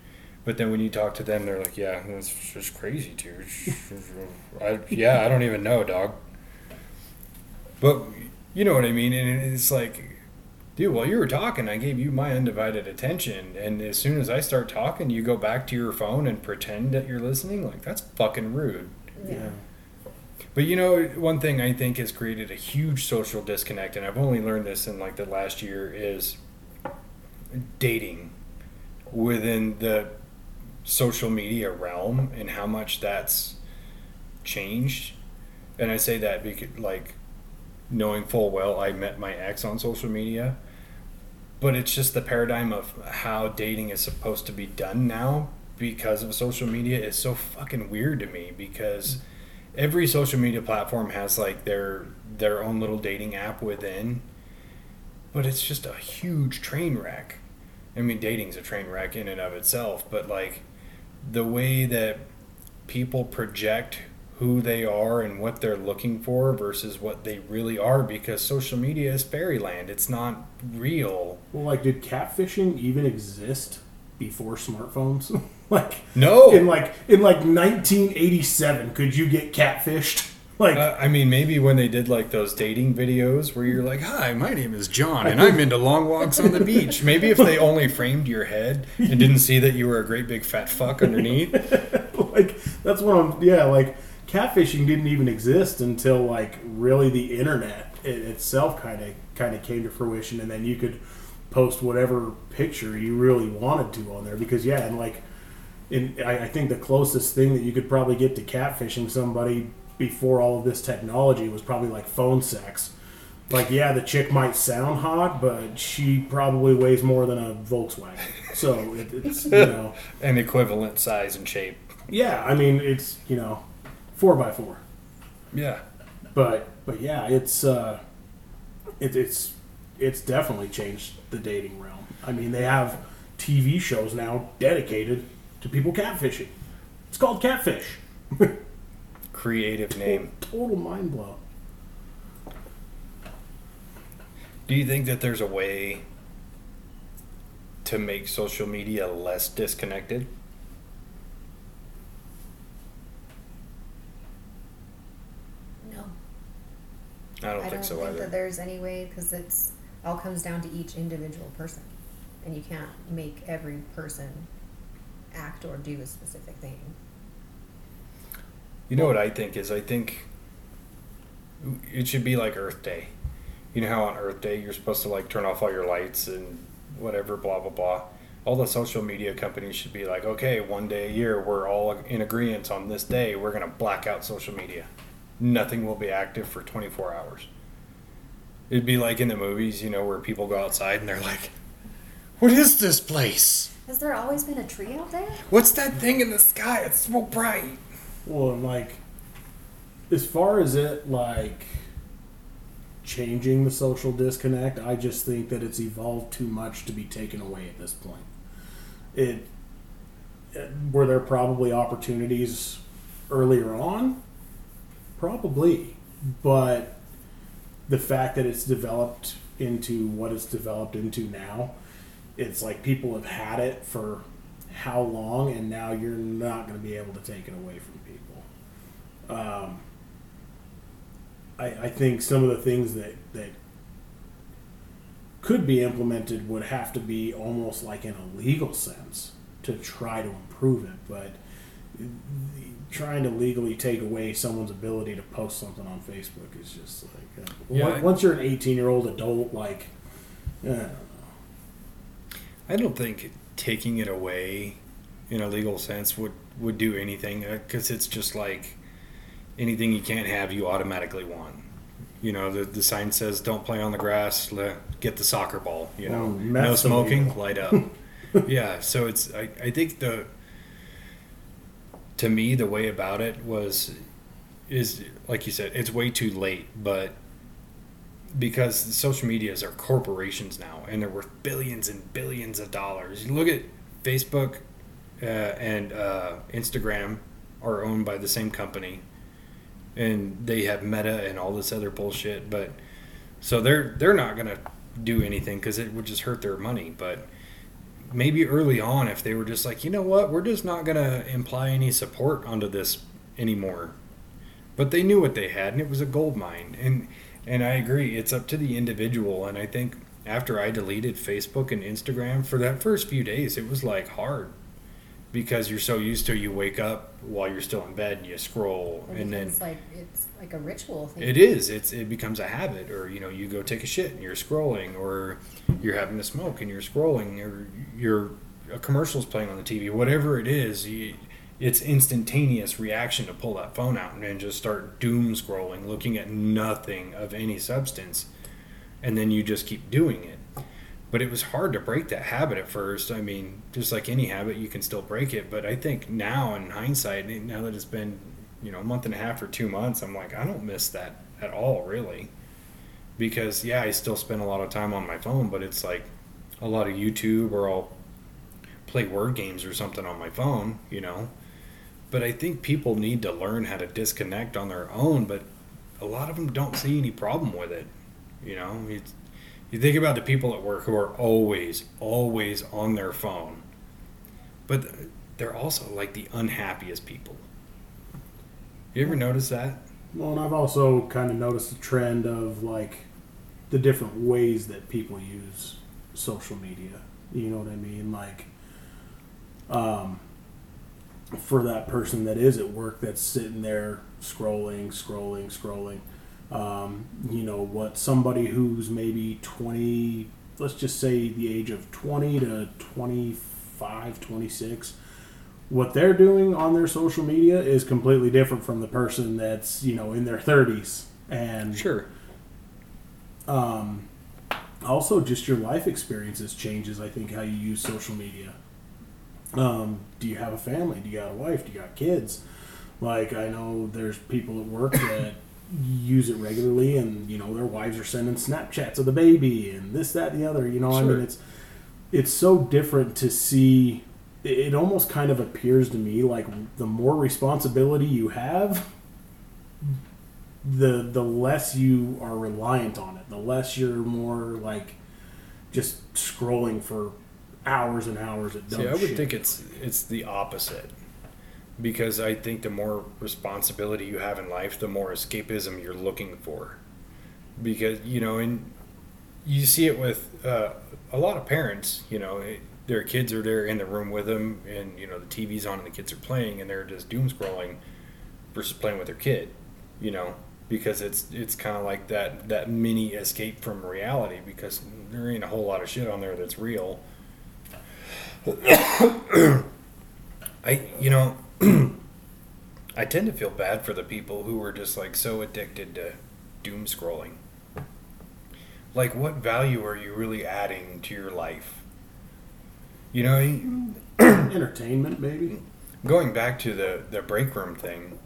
But then when you talk to them, they're like, "Yeah, that's just crazy, dude. I, yeah, I don't even know, dog." But you know what I mean, and it's like, dude, while you were talking, I gave you my undivided attention, and as soon as I start talking, you go back to your phone and pretend that you're listening. Like that's fucking rude. Yeah. But you know, one thing I think has created a huge social disconnect, and I've only learned this in like the last year, is dating within the social media realm and how much that's changed. And I say that because, like, knowing full well I met my ex on social media, but it's just the paradigm of how dating is supposed to be done now because of social media is so fucking weird to me because every social media platform has like their their own little dating app within but it's just a huge train wreck. I mean dating's a train wreck in and of itself but like the way that people project who they are and what they're looking for versus what they really are because social media is fairyland it's not real Well, like, did catfishing even exist before smartphones? like, no in like in like 1987, could you get catfished? Like, Uh, I mean, maybe when they did like those dating videos where you're like, "Hi, my name is John, and I'm into long walks on the beach." Maybe if they only framed your head and didn't see that you were a great big fat fuck underneath. like that's what I'm. Yeah, like catfishing didn't even exist until like really the internet it, itself kind of kind of came to fruition, and then you could post whatever picture you really wanted to on there because yeah, and like. In, I, I think the closest thing that you could probably get to catfishing somebody before all of this technology was probably like phone sex. Like, yeah, the chick might sound hot, but she probably weighs more than a Volkswagen. So it, it's you know, An equivalent size and shape. yeah. I mean, it's you know, four by four. Yeah. But but yeah, it's uh, it, it's it's definitely changed the dating realm. I mean, they have TV shows now dedicated to people catfishing. It's called Catfish. Creative name. Total mind blow. Do you think that there's a way to make social media less disconnected? No. I don't I think don't so think either. that there's any way because it's all comes down to each individual person, and you can't make every person act or do a specific thing. You know what I think is I think it should be like Earth Day. You know how on Earth Day you're supposed to like turn off all your lights and whatever, blah blah blah. All the social media companies should be like, okay, one day a year we're all in agreement on this day we're gonna black out social media. Nothing will be active for 24 hours. It'd be like in the movies, you know, where people go outside and they're like, "What is this place? Has there always been a tree out there? What's that thing in the sky? It's so bright." Well, and like, as far as it like changing the social disconnect, I just think that it's evolved too much to be taken away at this point. It it- were there probably opportunities earlier on, probably, but the fact that it's developed into what it's developed into now, it's like people have had it for how long, and now you're not going to be able to take it away from people. Um, I, I think some of the things that, that could be implemented would have to be almost like in a legal sense to try to improve it, but trying to legally take away someone's ability to post something on Facebook is just like uh, Yeah, once you're an 18 year old adult, like uh, I don't know. I don't think taking it away in a legal sense would would do anything because it's just like anything you can't have you automatically want. You know, the the sign says don't play on the grass, get the soccer ball. You know, Oh, no smoking, light up. yeah, so it's I, I think the to me the way about it was is like you said it's way too late, but because social medias are corporations now and they're worth billions and billions of dollars. You look at Facebook uh, and uh, Instagram are owned by the same company, and they have Meta and all this other bullshit. But so they're they're not gonna do anything because it would just hurt their money. But maybe early on, if they were just like, you know what, we're just not gonna imply any support onto this anymore. But they knew what they had, and it was a gold mine. And and I agree, it's up to the individual. And I think after I deleted Facebook and Instagram for that first few days, it was like hard because you're so used to you wake up while you're still in bed and you scroll and then it's like it's like a ritual thing. it is it's it becomes a habit or you know you go take a shit and you're scrolling or you're having a smoke and you're scrolling or you're a commercial's playing on the TV whatever it is you, it's instantaneous reaction to pull that phone out and just start doom scrolling looking at nothing of any substance and then you just keep doing it but it was hard to break that habit at first. I mean, just like any habit, you can still break it. But I think now, in hindsight, now that it's been you know a month and a half or two months, I'm like, I don't miss that at all, really. Because yeah, I still spend a lot of time on my phone, but it's like a lot of YouTube or I'll play word games or something on my phone, you know. But I think people need to learn how to disconnect on their own. But a lot of them don't see any problem with it. You know, it's you think about the people at work who are always, always on their phone, but they're also like the unhappiest people. You ever notice that? Well, and I've also kind of noticed the trend of like the different ways that people use social media. You know what I mean? Like, um, for that person that is at work that's sitting there scrolling, scrolling, scrolling. Um, you know what? Somebody who's maybe twenty, let's just say the age of twenty to 25, 26 what they're doing on their social media is completely different from the person that's you know in their 30s and Sure. um, also just your life experiences changes i think how you use social media. Um, do you have a family? Do you got a wife? Do you got kids? Like i know there's people at work that use it regularly and you know their wives are sending snapchats of the baby and this that and the other you know i mean it's it's so different to see it almost kind of appears to me like the more responsibility you have the the less you are reliant on it the less you're more like just scrolling for hours and hours at dumb See, I would shit. think it's it's the opposite. Because I think the more responsibility you have in life, the more escapism you're looking for. Because you know, and you see it with uh, a lot of parents. You know, it, their kids are there in the room with them, and you know the TV's on and the kids are playing, and they're just doom scrolling versus playing with their kid. You know, because it's it's kind of like that that mini escape from reality. Because there ain't a whole lot of shit on there that's real. I you know I tend to feel bad for the people who are just like so addicted to doom scrolling. Like what value are you really adding to your life? You know, mm-hmm. entertainment maybe going back to the the break room thing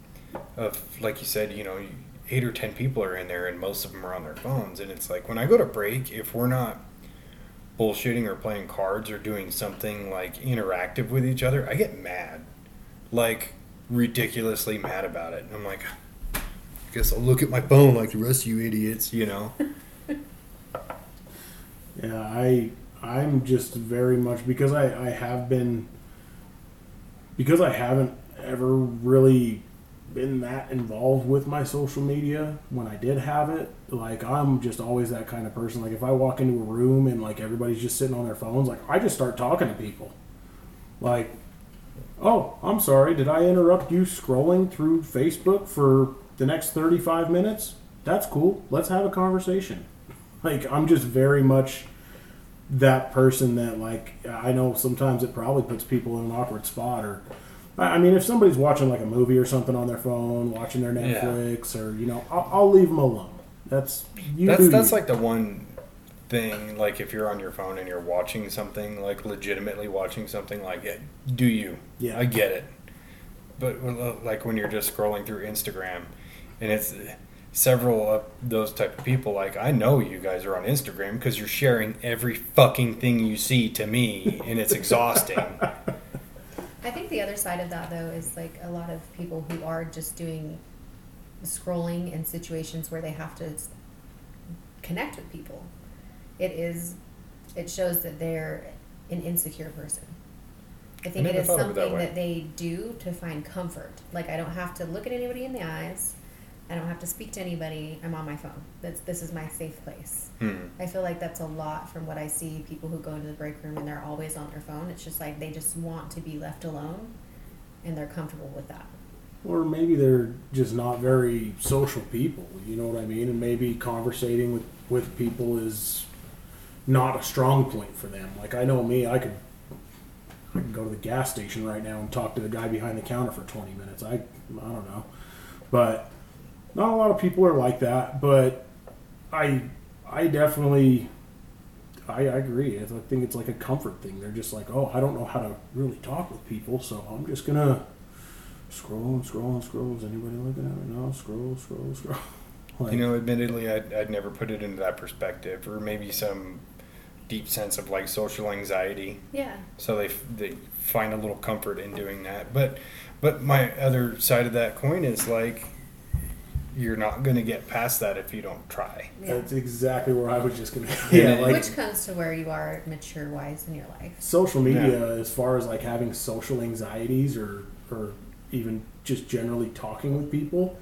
of like you said, you know, eight or ten people are in there and most of them are on their phones and it's like when I go to break if we're not bullshitting or playing cards or doing something like interactive with each other, I get mad. Like ridiculously mad about it. And I'm like I guess I'll look at my phone like the rest of you idiots, you know. Yeah, I I'm just very much because I I have been because I haven't ever really been that involved with my social media when I did have it. Like I'm just always that kind of person. Like if I walk into a room and like everybody's just sitting on their phones, like I just start talking to people. Like, oh, I'm sorry, did I interrupt you scrolling through Facebook for the next 35 minutes? That's cool. Let's have a conversation. Like I'm just very much that person that like I know sometimes it probably puts people in an awkward spot or I mean if somebody's watching like a movie or something on their phone, watching their Yeah. Netflix or you know I'll, I'll leave them alone. That's you that's that's you. like the one thing like if you're on your phone and you're watching something like legitimately watching something like it do you Yeah. i get it but like when you're just scrolling through instagram and it's several of those type of people like i know you guys are on instagram because you're sharing every fucking thing you see to me and it's exhausting I think the other side of that though is like a lot of people who are just doing scrolling in situations where they have to connect with people. it is, it shows that they're an insecure person. I think it never is thought of it that something that they do to find comfort. Like I don't have to look at anybody in the eyes. I don't have to speak to anybody. I'm on my phone. That's this is my safe place. Hmm. I feel like that's a lot from what I see people who go into the break room and they're always on their phone. It's just like they just want to be left alone and they're comfortable with that. Or maybe they're just not very social people. You know what I mean? And maybe conversating with with people is not a strong point for them. Like I know me, I could I could go to the gas station right now and talk to the guy behind the counter for 20 minutes. I I don't know. But not a lot of people are like that, but I I definitely I, I agree. I think it's like a comfort thing. They're just like, "Oh, I don't know how to really talk with people, so I'm just going to scroll and scroll and scroll. Is anybody looking at me? No, scroll, scroll, scroll. Like, You know, admittedly, I'd, I'd never put it into that perspective, or maybe some deep sense of like social anxiety. Yeah. So they they find a little comfort in doing that. But but my other side of that coin is like you're not going to get past that if you don't try. Yeah. That's exactly where I was just gonna. Yeah, Yeah, like Which comes to where you are mature wise in your life. social media, as far as like having social anxieties or or even just generally talking with people.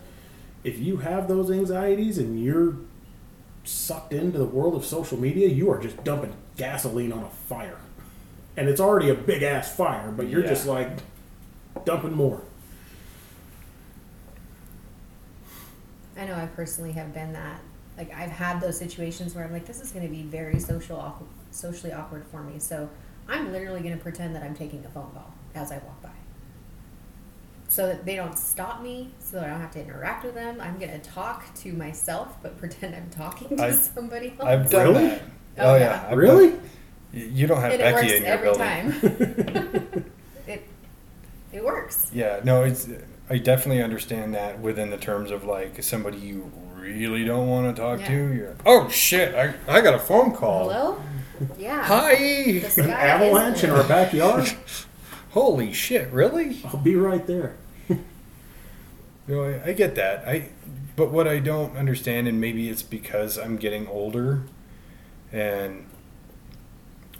If you have those anxieties and you're sucked into the world of social media, you are just dumping gasoline on a fire, and it's already a big ass fire, but you're just like dumping more. I know I personally have been that. Like I've had those situations where I'm like, this is going to be very social, awkward, socially awkward for me. So I'm literally going to pretend that I'm taking a phone call as I walk by, so that they don't stop me, so that I don't have to interact with them. I'm going to talk to myself, but pretend I'm talking to I've- somebody else. I've done Really? that. Oh, Oh, yeah. yeah. I've Really? done- you you don't have and it Becky works in your every building. time. it it works. Yeah, no, it's. I definitely understand that within the terms of like somebody you really don't want to talk Yeah. to. You're, oh shit! I, I got a phone call. Hello. Yeah. Hi. An avalanche in our backyard. Holy shit! Really? I'll be right there. No, I, I get that. I, but what I don't understand, and maybe it's because I'm getting older, and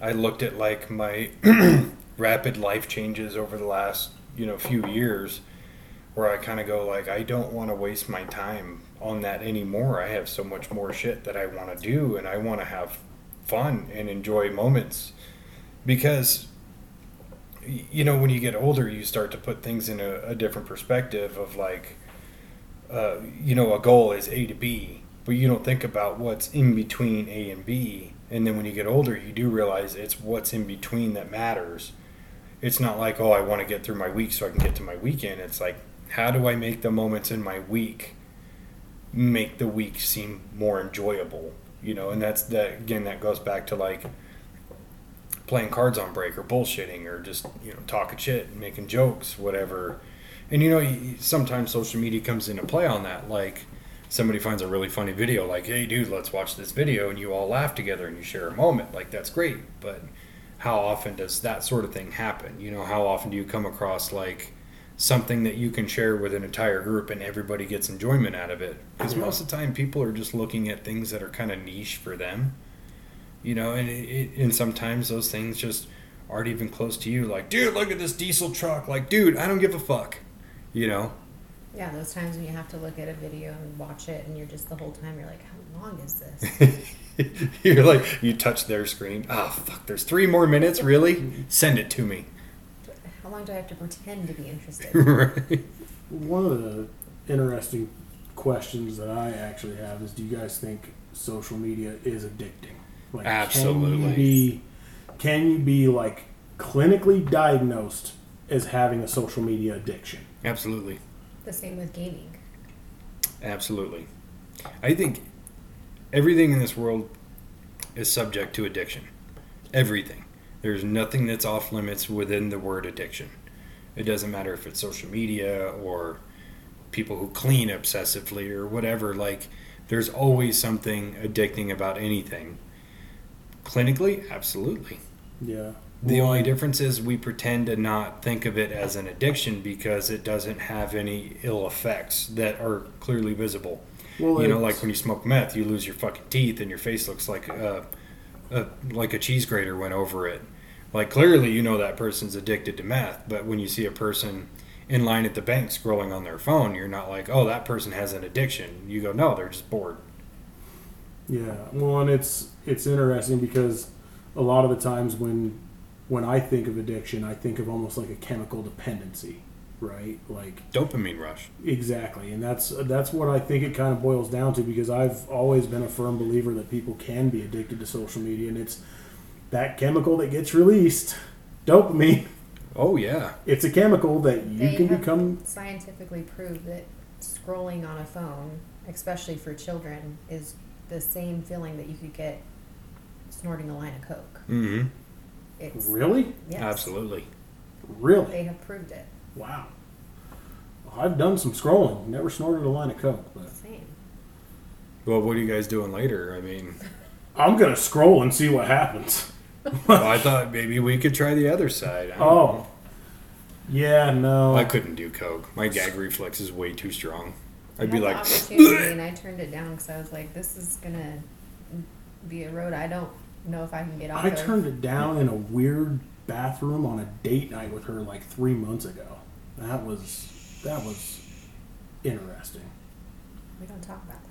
I looked at like my rapid life changes over the last you know few years, where I kind of go like I don't want to waste my time on that anymore. I have so much more shit that I want to do, and I want to have fun and enjoy moments, because you know when you get older you start to put things in a, a different perspective of like uh, you know a goal is a to b but you don't think about what's in between a and b. And then when you get older you do realize it's what's in between that matters. It's not like oh i want to get through my week so i can get to my weekend. It's like how do i make the moments in my week make the week seem more enjoyable? You know and that's that again that goes back to like playing cards on break or bullshitting or just you know talking shit and making jokes whatever. And you know sometimes social media comes into play on that. Like somebody finds a really funny video like hey dude let's watch this video and you all laugh together and you share a moment. Like that's great but how often does that sort of thing happen? You know how often do you come across like something that you can share with an entire group and everybody gets enjoyment out of it. Because Yeah. most of the time people are just looking at things that are kind of niche for them you know and it, it, and sometimes those things just aren't even close to you like dude look at this diesel truck like dude i don't give a fuck you know? Yeah, those times when you have to look at a video and watch it, and you're just the whole time you're like, how long is this? you're like you touch their screen oh fuck there's three more minutes? Really? Send it to me. How long do I have to pretend to be interested? right One of the interesting questions that I actually have is: Do you guys think social media is addicting? Like, Can Absolutely. you be, can you be like clinically diagnosed as having a social media addiction? absolutely the same with gaming. Absolutely. I think everything in this world is subject to addiction. Everything. There's nothing that's off limits within the word addiction. It doesn't matter if it's social media or people who clean obsessively or whatever. Like, there's always something addicting about anything. Clinically, absolutely. Yeah. The only difference is we pretend to not think of it as an addiction because it doesn't have any ill effects that are clearly visible. Well, you know, like when you smoke meth, you lose your fucking teeth and your face looks like a a, like a cheese grater went over it. Like clearly, you know that person's addicted to meth, but when you see a person in line at the bank scrolling on their phone, you're not like, oh, that person has an addiction. You go, no, they're just bored. Yeah, well, and it's it's interesting because a lot of the times when when I think of addiction, I think of almost like a chemical dependency, right? Like Dopamine rush. exactly, and that's that's what I think it kind of boils down to because I've always been a firm believer that people can be addicted to social media, and it's that chemical that gets released, dopamine. Oh yeah. It's a chemical that you They can have become. scientifically proved that scrolling on a phone, especially for children, is the same feeling that you could get snorting a line of coke. Mm-hmm. It's Really, yes, Absolutely. really, They have proved it. wow. I've done some scrolling. Never snorted a line of coke, but Same. Well, what are you guys doing later? I mean, I'm gonna scroll and see what happens. Well, I thought maybe we could try the other side. I oh. don't Oh, yeah, no. I couldn't do coke. My gag reflex is way too strong. I'd I be had like, the opportunity and I turned it down because I was like, this is gonna be a road I don't know if I can get off I of. turned it down in a weird bathroom on a date night with her like three months ago. That was that was interesting. We don't talk about that.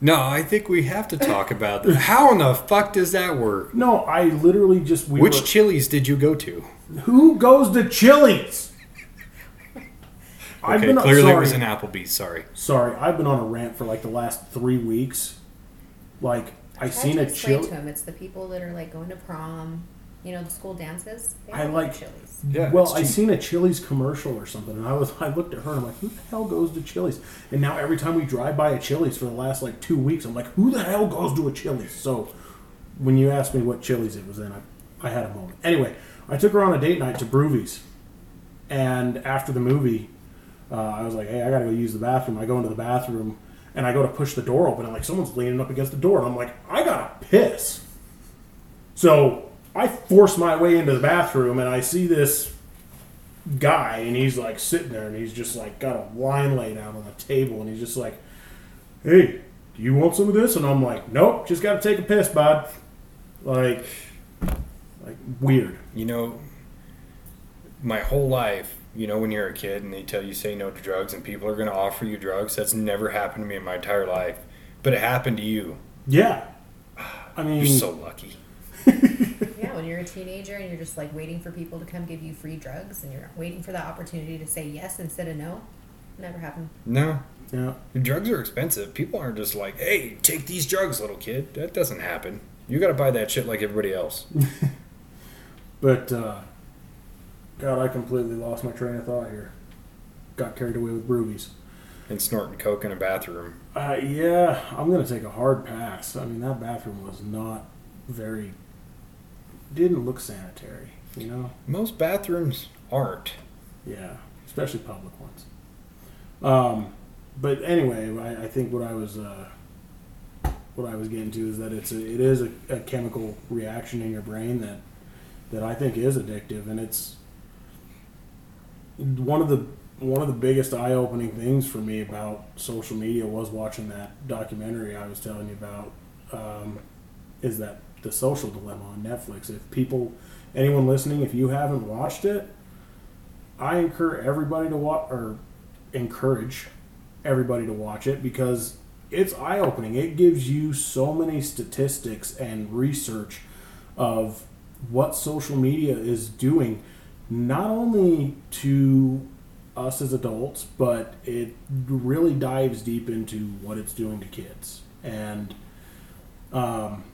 No, I think we have to talk about that. How in the fuck does that work? No, I literally just we Which were- Chili's did you go to? who goes to Chili's? I've Okay, been clearly sorry, it was an Applebee's. Sorry. sorry. I've been on a rant for like the last three weeks. Like I Try seen to a explain Chili. to him it's the people that are like going to prom, you know, the school dances. They I like- Chili's. Yeah. well, I seen a Chili's commercial or something, and I was I looked at her and I'm like, who the hell goes to Chili's? And now every time we drive by a Chili's for the last like two weeks, I'm like, who the hell goes to a Chili's? So when you asked me what Chili's it was in, I, I had a moment. Anyway, I took her on a date night to Brewvies, and after the movie, uh, I was like, hey, I gotta go use the bathroom. I go into the bathroom and I go to push the door open, and like someone's leaning up against the door, and I'm like, I gotta piss. So I force my way into the bathroom, and I see this guy, and he's like sitting there, and he's just like got a wine laid out on the table, and he's just like, "Hey, do you want some of this?" And I'm like, "Nope, just got to take a piss, bud." Like, like weird. You know, my whole life, you know, when you're a kid and they tell you say no to drugs and people are going to offer you drugs, that's never happened to me in my entire life. But it happened to you. Yeah, I mean, You're so lucky. Yeah, when you're a teenager and you're just like waiting for people to come give you free drugs and you're waiting for that opportunity to say yes instead of no, never happened. No, yeah, drugs are expensive. People aren't just like, hey, take these drugs, little kid. That doesn't happen. You got to buy that shit like everybody else. but uh, God, I completely lost my train of thought here. Got carried away with Brewvies. And snorting coke in a bathroom. Uh, yeah, I'm gonna take a hard pass. I mean, that bathroom was not very. Didn't look sanitary, you know. Most bathrooms aren't. Yeah, especially public ones. Um, but anyway, I, I think what I was uh, what I was getting to is that it's a, it is a, a chemical reaction in your brain that that I think is addictive, and it's one of the one of the biggest eye opening things for me about social media was watching that documentary I was telling you about. Um, is that the social dilemma on Netflix? If people, anyone listening, if you haven't watched it, I encourage everybody to watch or encourage everybody to watch it because it's eye opening. It gives you so many statistics and research of what social media is doing, not only to us as adults, but it really dives deep into what it's doing to kids. And um,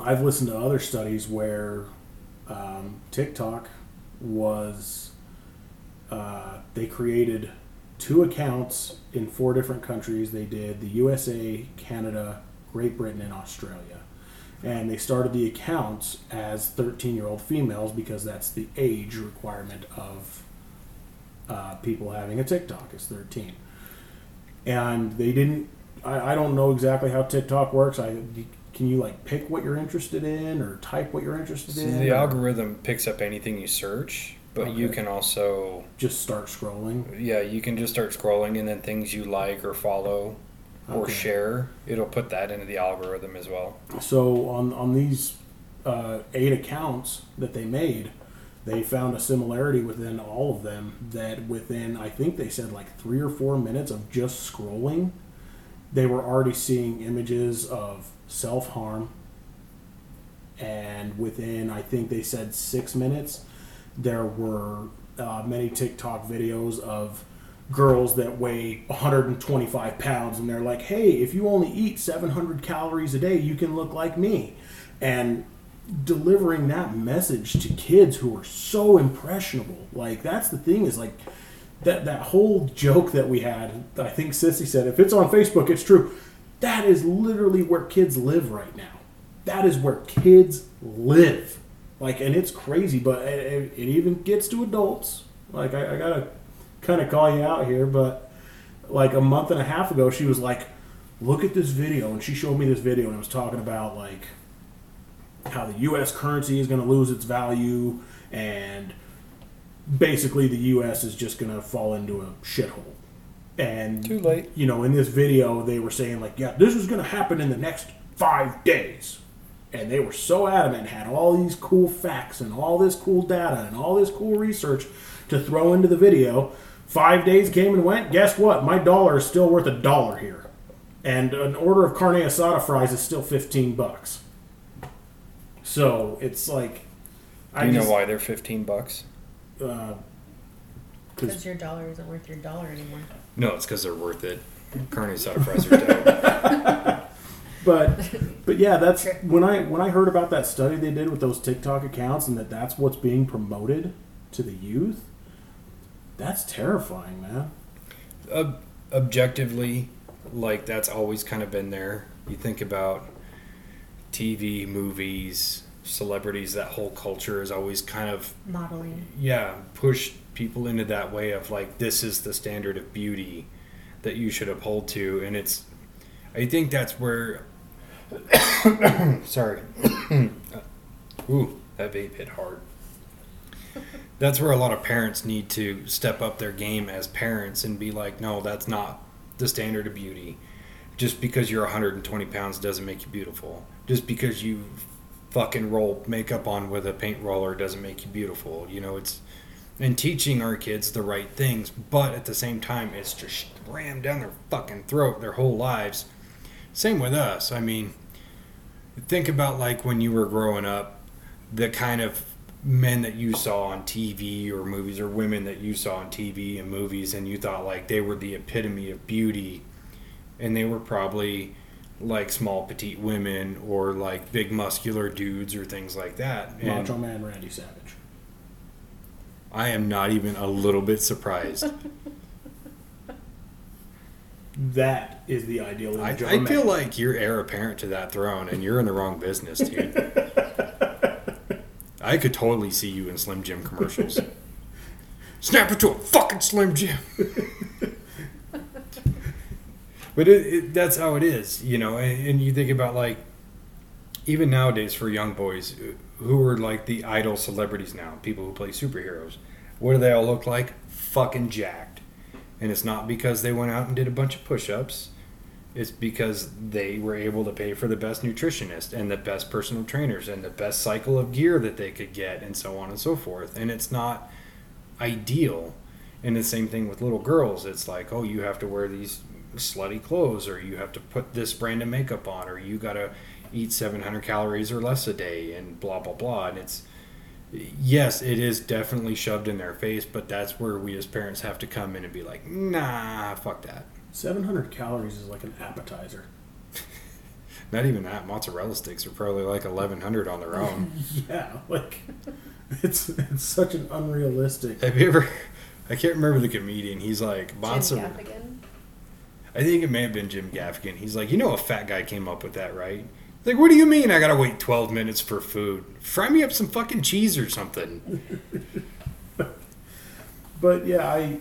I've listened to other studies where um, TikTok was uh, they created two accounts in four different countries. They did the USA, Canada, Great Britain, and Australia. And they started the accounts as 13 year old females because that's the age requirement of uh, people having a TikTok is 13. And they didn't, I, I don't know exactly how TikTok works. I Can you like pick what you're interested in or type what you're interested So in? the or algorithm picks up anything you search, but you can also Just start scrolling. yeah, you can just start scrolling and then things you like or follow or Okay. share, it'll put that into the algorithm as well. So on on these uh, eight accounts that they made, they found a similarity within all of them. That within I think they said like three or four minutes of just scrolling, they were already seeing images of self harm. And within I think they said six minutes, there were uh, many TikTok videos of girls that weigh 125 pounds and they're like hey if you only eat 700 calories a day you can look like me and delivering that message to kids who are so impressionable like that's the thing is like that that whole joke that we had i think sissy said if it's on facebook it's true that is literally where kids live right now that is where kids live like and it's crazy but it, it even gets to adults like i, I gotta kind of call you out here, but like a month and a half ago, she was like, "Look at this video," and she showed me this video, and it was talking about like how the U.S. currency is going to lose its value, and basically the U.S. is just going to fall into a shithole. And Too late. you know, in this video, they were saying like, "Yeah, this is going to happen in the next five days." And they were so adamant, had all these cool facts and all this cool data and all this cool research to throw into the video. Five days came and went. Guess what? My dollar is still worth a dollar here, and an order of carne asada fries is still fifteen bucks. So it's like, Do you know why they're fifteen bucks? Uh, Because your dollar isn't worth your dollar anymore. No, it's because they're worth it. Carne asada fries are dope. but but yeah, that's when I when I heard about that study they did with those TikTok accounts and that that's what's being promoted to the youth. That's terrifying, man. Ob- objectively, like that's always kind of been there. You think about TV, movies, celebrities. That whole culture is always kind of Modeling. yeah push people into that way of like this is the standard of beauty that you should uphold to, and it's. I think that's where. sorry. Ooh, that vape hit hard. That's where a lot of parents need to step up their game as parents and be like, no, that's not the standard of beauty. Just because you're 120 pounds doesn't make you beautiful. Just because you fucking roll makeup on with a paint roller doesn't make you beautiful. You know, it's and teaching our kids the right things, but at the same time, it's just rammed down their fucking throat their whole lives. Same with us. I mean, think about like when you were growing up, the kind of men that you saw on TV or movies, or women that you saw on TV and movies, and you thought like they were the epitome of beauty, and they were probably like small petite women or like big muscular dudes or things like that. And Macho Man Randy Savage. I am not even a little bit surprised. That is the ideal I, image of a I feel like you're heir apparent to that throne, and you're in the wrong business, dude. I could totally see you in Slim Jim commercials. Snap it to a fucking Slim Jim. but it, it, that's how it is, you know. And, and you think about like, even nowadays for young boys who are like the idol celebrities now, people who play superheroes, what do they all look like? Fucking jacked. And it's not because they went out and did a bunch of push-ups. It's because they were able to pay for the best nutritionist and the best personal trainers and the best cycle of gear that they could get and so on and so forth. And it's not ideal. And the same thing with little girls. It's like, oh, you have to wear these slutty clothes or you have to put this brand of makeup on or you got to eat 700 calories or less a day and blah, blah, blah. And it's, yes, it is definitely shoved in their face, but that's where we as parents have to come in and be like, nah, fuck that. 700 calories is like an appetizer. Not even that. Mozzarella sticks are probably like 1100 on their own. Yeah, like it's it's such an unrealistic. Have you ever? I can't remember the comedian. He's like Jim mozzarella. Gaffigan. I think it may have been Jim Gaffigan. He's like, you know, a fat guy came up with that, right? Like, what do you mean? I gotta wait 12 minutes for food? Fry me up some fucking cheese or something. But yeah, I,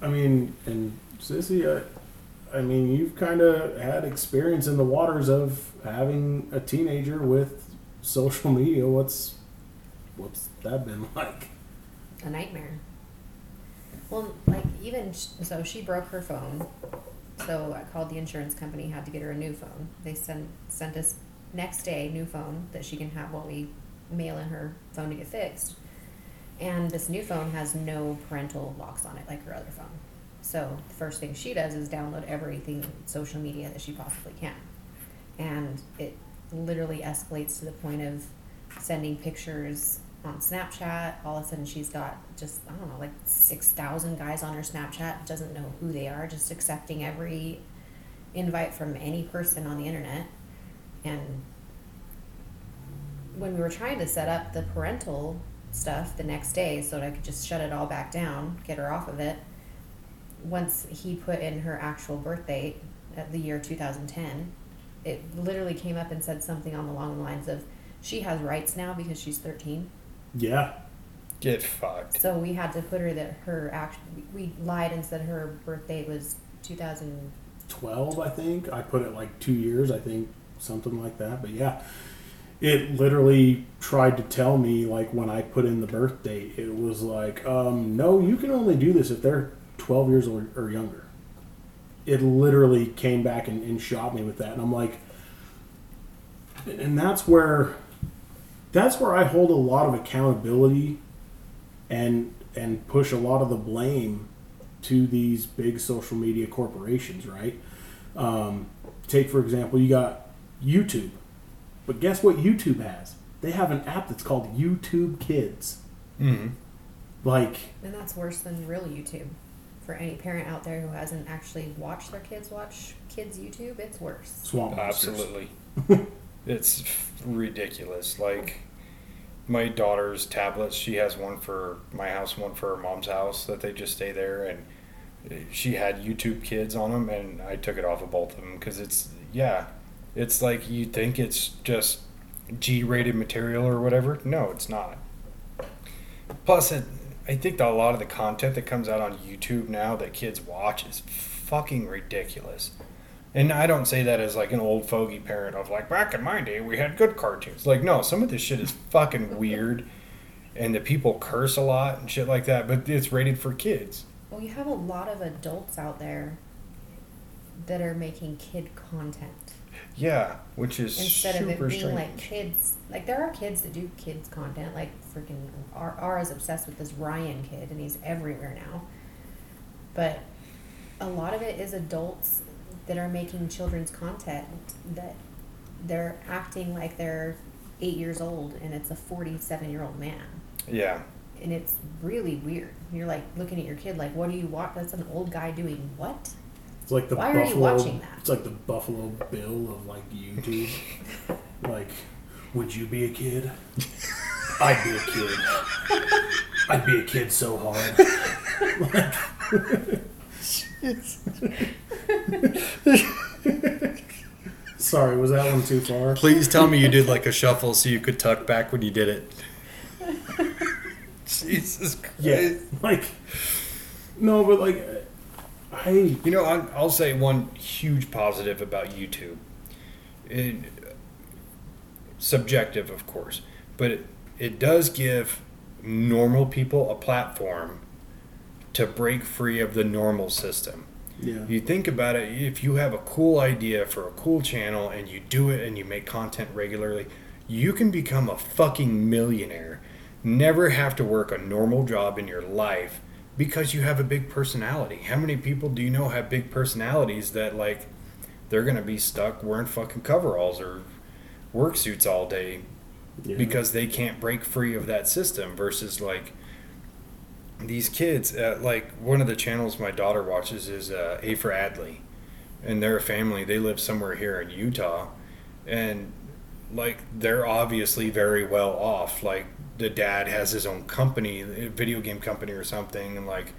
I mean, and Sissy, I, I mean, you've kind of had experience in the waters of having a teenager with social media. What's, what's that been like? A nightmare. Well, like even so, she broke her phone So I called the insurance company, had to get her a new phone. They sent sent us next day new phone that she can have while we mail in her phone to get fixed. And this new phone has no parental locks on it like her other phone. So the first thing she does is download everything social media that she possibly can. And it literally escalates to the point of sending pictures on Snapchat. All of a sudden she's got just, I don't know, like 6,000 guys on her Snapchat, doesn't know who they are, just accepting every invite from any person on the internet. And when we were trying to set up the parental stuff the next day so that I could just shut it all back down, get her off of it, once he put in her actual birth date at the year 2010, it literally came up and said something on the long lines of she has rights now because she's 13. Yeah. Get fucked. So we had to put her that her act we lied and said her birthday was 2012, i think i put it like two years i think something like that but yeah it literally tried to tell me like when i put in the birth date it was like um, no you can only do this if they're 12 years or, or younger it literally came back and, and shot me with that and i'm like and that's where that's where i hold a lot of accountability and and push a lot of the blame to these big social media corporations, right? Um, take for example, you got YouTube, but guess what YouTube has? They have an app that's called YouTube Kids. Mm-hmm. Like, and that's worse than real YouTube. For any parent out there who hasn't actually watched their kids watch kids YouTube, it's worse. Swamp Absolutely. it's ridiculous. Like my daughter's tablets, she has one for my house, one for her mom's house that they just stay there and she had YouTube Kids on them, and I took it off of both of them because it's yeah, it's like you think it's just G-rated material or whatever. No, it's not. Plus, it, I think that a lot of the content that comes out on YouTube now that kids watch is fucking ridiculous. And I don't say that as like an old fogey parent of like back in my day we had good cartoons. Like no, some of this shit is fucking weird, and the people curse a lot and shit like that. But it's rated for kids. Well, you have a lot of adults out there that are making kid content. Yeah, which is instead of it being strange. like kids. Like there are kids that do kids content. Like freaking R is obsessed with this Ryan kid, and he's everywhere now. But a lot of it is adults that are making children's content that they're acting like they're eight years old, and it's a forty-seven year old man. Yeah, and it's really weird. You're like looking at your kid like, what do you watch? That's an old guy doing what? It's like the Why Buffalo, are you watching that? It's like the Buffalo Bill of like YouTube. like, would you be a kid? I'd be a kid. I'd be a kid so hard. Sorry, was that one too far? Please tell me you did like a shuffle so you could tuck back when you did it. Jesus Christ. Yeah, like no, but like I You know, I'll, I'll say one huge positive about YouTube. It, subjective, of course, but it, it does give normal people a platform to break free of the normal system. Yeah You think about it, if you have a cool idea for a cool channel and you do it and you make content regularly, you can become a fucking millionaire. Never have to work a normal job in your life because you have a big personality. How many people do you know have big personalities that like they're going to be stuck wearing fucking coveralls or work suits all day yeah. because they can't break free of that system versus like these kids uh, like one of the channels my daughter watches is uh, a for adley. And they're a family. They live somewhere here in utah. And like they're obviously very well off. Like the dad has his own company a video game company or something. And like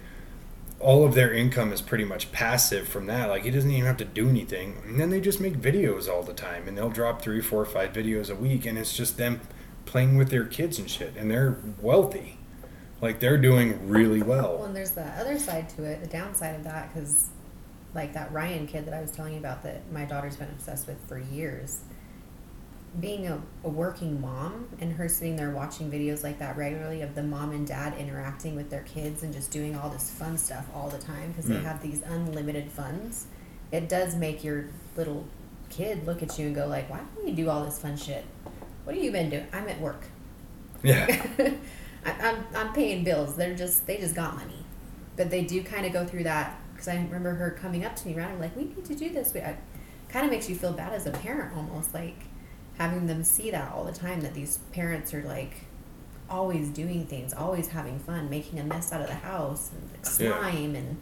all of their income is pretty much passive from that. Like he doesn't even have to do anything. And then they just make videos all the time. And they'll drop three four five videos a week. And it's just them playing with their kids and shit. And they're wealthy like they're doing really Well, well and there's the other side to it, the downside of that, because like that Ryan kid that I was telling you about that my daughter's been obsessed with for years. Being a, a working mom and her sitting there watching videos like that regularly of the mom and dad interacting with their kids and just doing all this fun stuff all the time because they Mm. have these unlimited funds it does make your little kid look at you and go like, "Why don't you do all this fun shit? What have you been doing? I'm at work. Yeah. I, I'm I'm paying bills. They're just they just got money, but they do kind of go through that because I remember her coming up to me around like, "We need to do this." We kind of makes you feel bad as a parent almost like having them see that all the time that these parents are like always doing things, always having fun, making a mess out of the house and like Yeah. slime and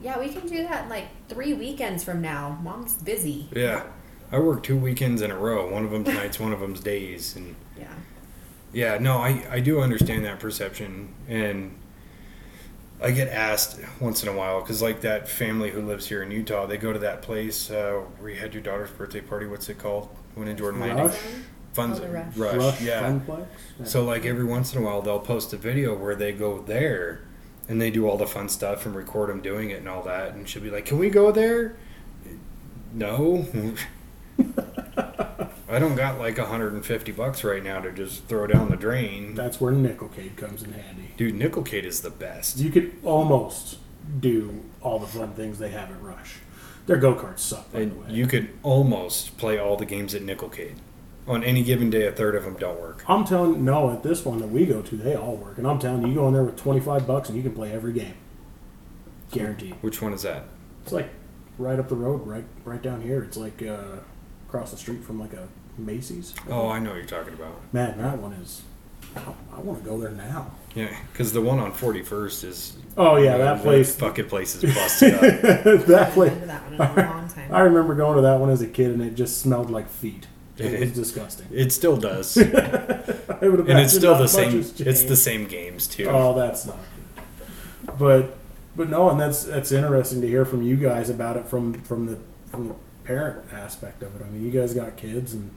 yeah, we can do that like three weekends from now. Mom's busy. Yeah. I work two weekends in a row. One of them's nights, one of them's days, and Yeah. yeah, no, I I do understand that perception, and I get asked once in a while because like that family who lives here in Utah, they go to that place uh, where you had your daughter's birthday party. What's it called? When in Jordan Landing, Rush? Fun Oh, Rush. Rush, Rush yeah. Funplex? So like every once in a while they'll post a video where they go there and they do all the fun stuff and record them doing it and all that and she'll be like, "Can we go there?" No. I don't got like 150 bucks right now to just throw down the drain. That's where Nickelcade comes in handy. Dude, Nickelcade is the best. You could almost do all the fun things they have at Rush. Their go karts suck, by the And way. you could almost play all the games at Nickelcade. On any given day, a third of them don't work. I'm telling no, at this one that we go to, they all work. And I'm telling you, you go in there with 25 bucks and you can play every game. Guaranteed. Which one is that? It's like right up the road, right right down here. It's like uh, across the street from like a Macy's. Oh, I know what you're talking about. Man, that one is. I want to go there now. Yeah, because the one on 41st is. Oh yeah, that place. fucking place is busted up. that I place. haven't been to that one in a long time. I remember going to that one as a kid, and it just smelled like feet. It was disgusting. It still does, I and it's still the same. It's the same games too. Oh, that's not good. But but no, and that's that's interesting to hear from you guys about it from from the from the parent aspect of it. I mean, you guys got kids, and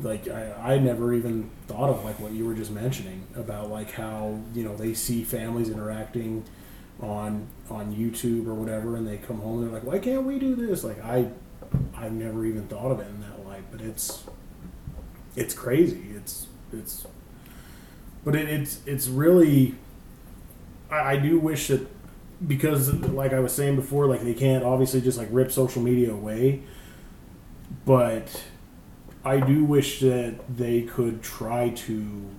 like I, I never even thought of like what you were just mentioning about like how you know they see families interacting on on YouTube or whatever, and they come home and they're like, why can't we do this? Like I I've never even thought of it in that light, but it's it's crazy. It's it's but it, it's it's really I, I do wish that because like I was saying before, like they can't obviously just like rip social media away, but I do wish that they could try to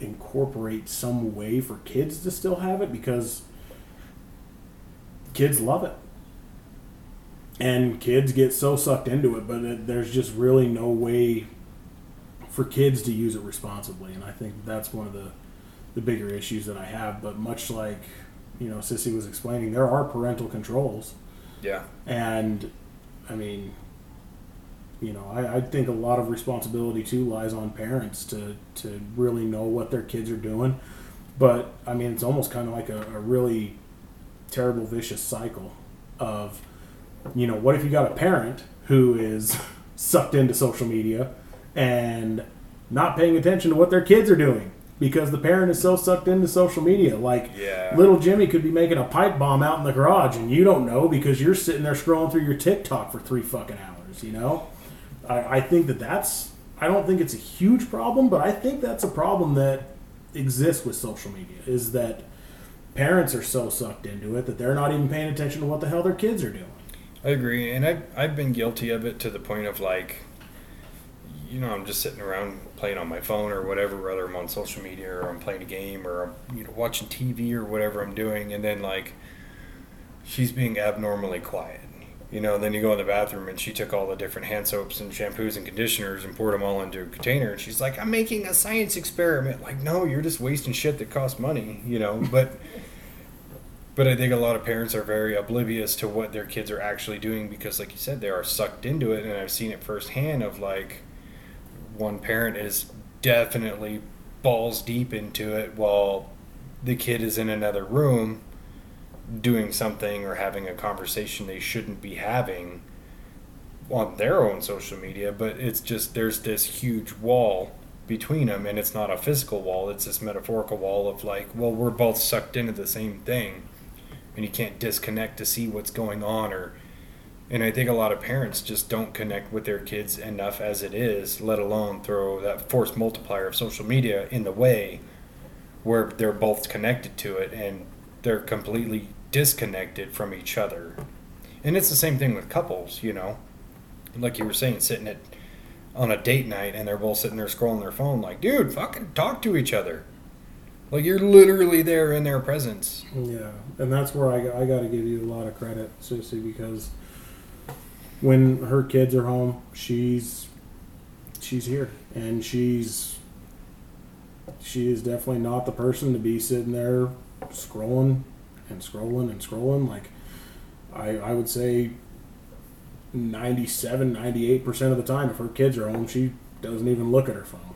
incorporate some way for kids to still have it because kids love it. And kids get so sucked into it, but there's just really no way for kids to use it responsibly. And I think that's one of the, the bigger issues that I have. But much like, you know, Sissy was explaining, there are parental controls. Yeah, And I mean, you know, I, I think a lot of responsibility too lies on parents to, to really know what their kids are doing. But I mean, it's almost kind of like a, a really terrible, vicious cycle of, you know, what if you got a parent who is sucked into social media and not paying attention to what their kids are doing because the parent is so sucked into social media? Like, Yeah. little Jimmy could be making a pipe bomb out in the garage and you don't know because you're sitting there scrolling through your TikTok for three fucking hours, you know? I, I think that that's, I don't think it's a huge problem, but I think that's a problem that exists with social media is that parents are so sucked into it that they're not even paying attention to what the hell their kids are doing. I agree, and I've I've been guilty of it to the point of like, you know, I'm just sitting around playing on my phone or whatever, whether I'm on social media or I'm playing a game or I'm you know watching TV or whatever I'm doing, and then like, she's being abnormally quiet. You know, then you go in the bathroom and she took all the different hand soaps and shampoos and conditioners and poured them all into a container. And she's like, I'm making a science experiment. Like, no, you're just wasting shit that costs money, you know? But but I think a lot of parents are very oblivious to what their kids are actually doing because, like you said, they are sucked into it. And I've seen it firsthand of like one parent is definitely balls deep into it while the kid is in another room doing something or having a conversation they shouldn't be having on their own social media. But it's just there's this huge wall between them, and it's not a physical wall, it's this metaphorical wall of like, well, we're both sucked into the same thing and you can't disconnect to see what's going on or and I think a lot of parents just don't connect with their kids enough as it is, let alone throw that force multiplier of social media in the way where they're both connected to it and they're completely disconnected from each other. And it's the same thing with couples, you know. Like you were saying, sitting at on a date night and they're both sitting there scrolling their phone, like, dude, fucking talk to each other. Like you're literally there in their presence. Yeah, and that's where I, I got to give you a lot of credit, Sissy, because when her kids are home, she's she's here, and she's she is definitely not the person to be sitting there scrolling and scrolling and scrolling. Like I I would say 97, 98 percent of the time, if her kids are home, she doesn't even look at her phone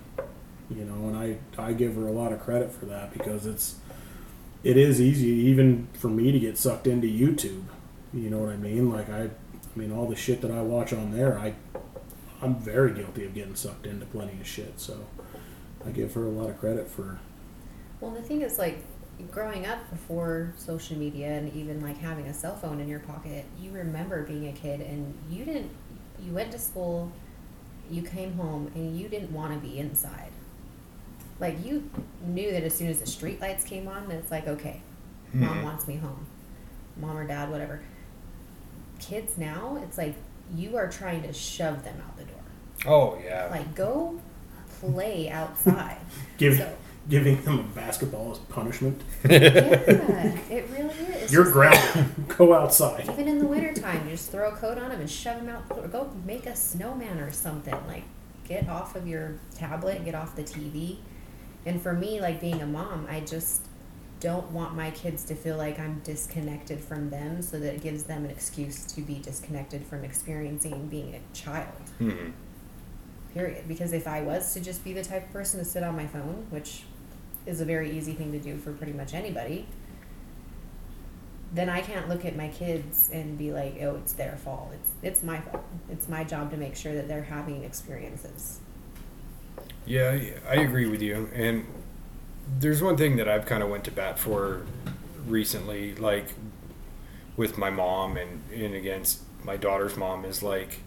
you know, and I I give her a lot of credit for that because it's it is easy even for me to get sucked into YouTube. You know what I mean? Like I I mean all the shit that I watch on there, I I'm very guilty of getting sucked into plenty of shit. So I give her a lot of credit for Well, the thing is like growing up before social media and even like having a cell phone in your pocket, you remember being a kid and you didn't you went to school, you came home and you didn't want to be inside like you knew that as soon as the street lights came on, that it's like, okay, mm-hmm. mom wants me home, mom or dad, whatever. Kids now, it's like you are trying to shove them out the door. Oh yeah. Like go play outside. Give, so, giving them a basketball as punishment. yeah, it really is. You're grounded. go outside. Even in the wintertime, you just throw a coat on them and shove them out. Or go make a snowman or something. Like get off of your tablet, get off the TV and for me, like being a mom, I just don't want my kids to feel like I'm disconnected from them so that it gives them an excuse to be disconnected from experiencing being a child. Mm-hmm. Period. Because if I was to just be the type of person to sit on my phone, which is a very easy thing to do for pretty much anybody, then I can't look at my kids and be like, "Oh, it's their fault." It's it's my fault. It's my job to make sure that they're having experiences. Yeah, I agree with you. And there's one thing that I've kind of went to bat for recently, like with my mom and, and against my daughter's mom, is like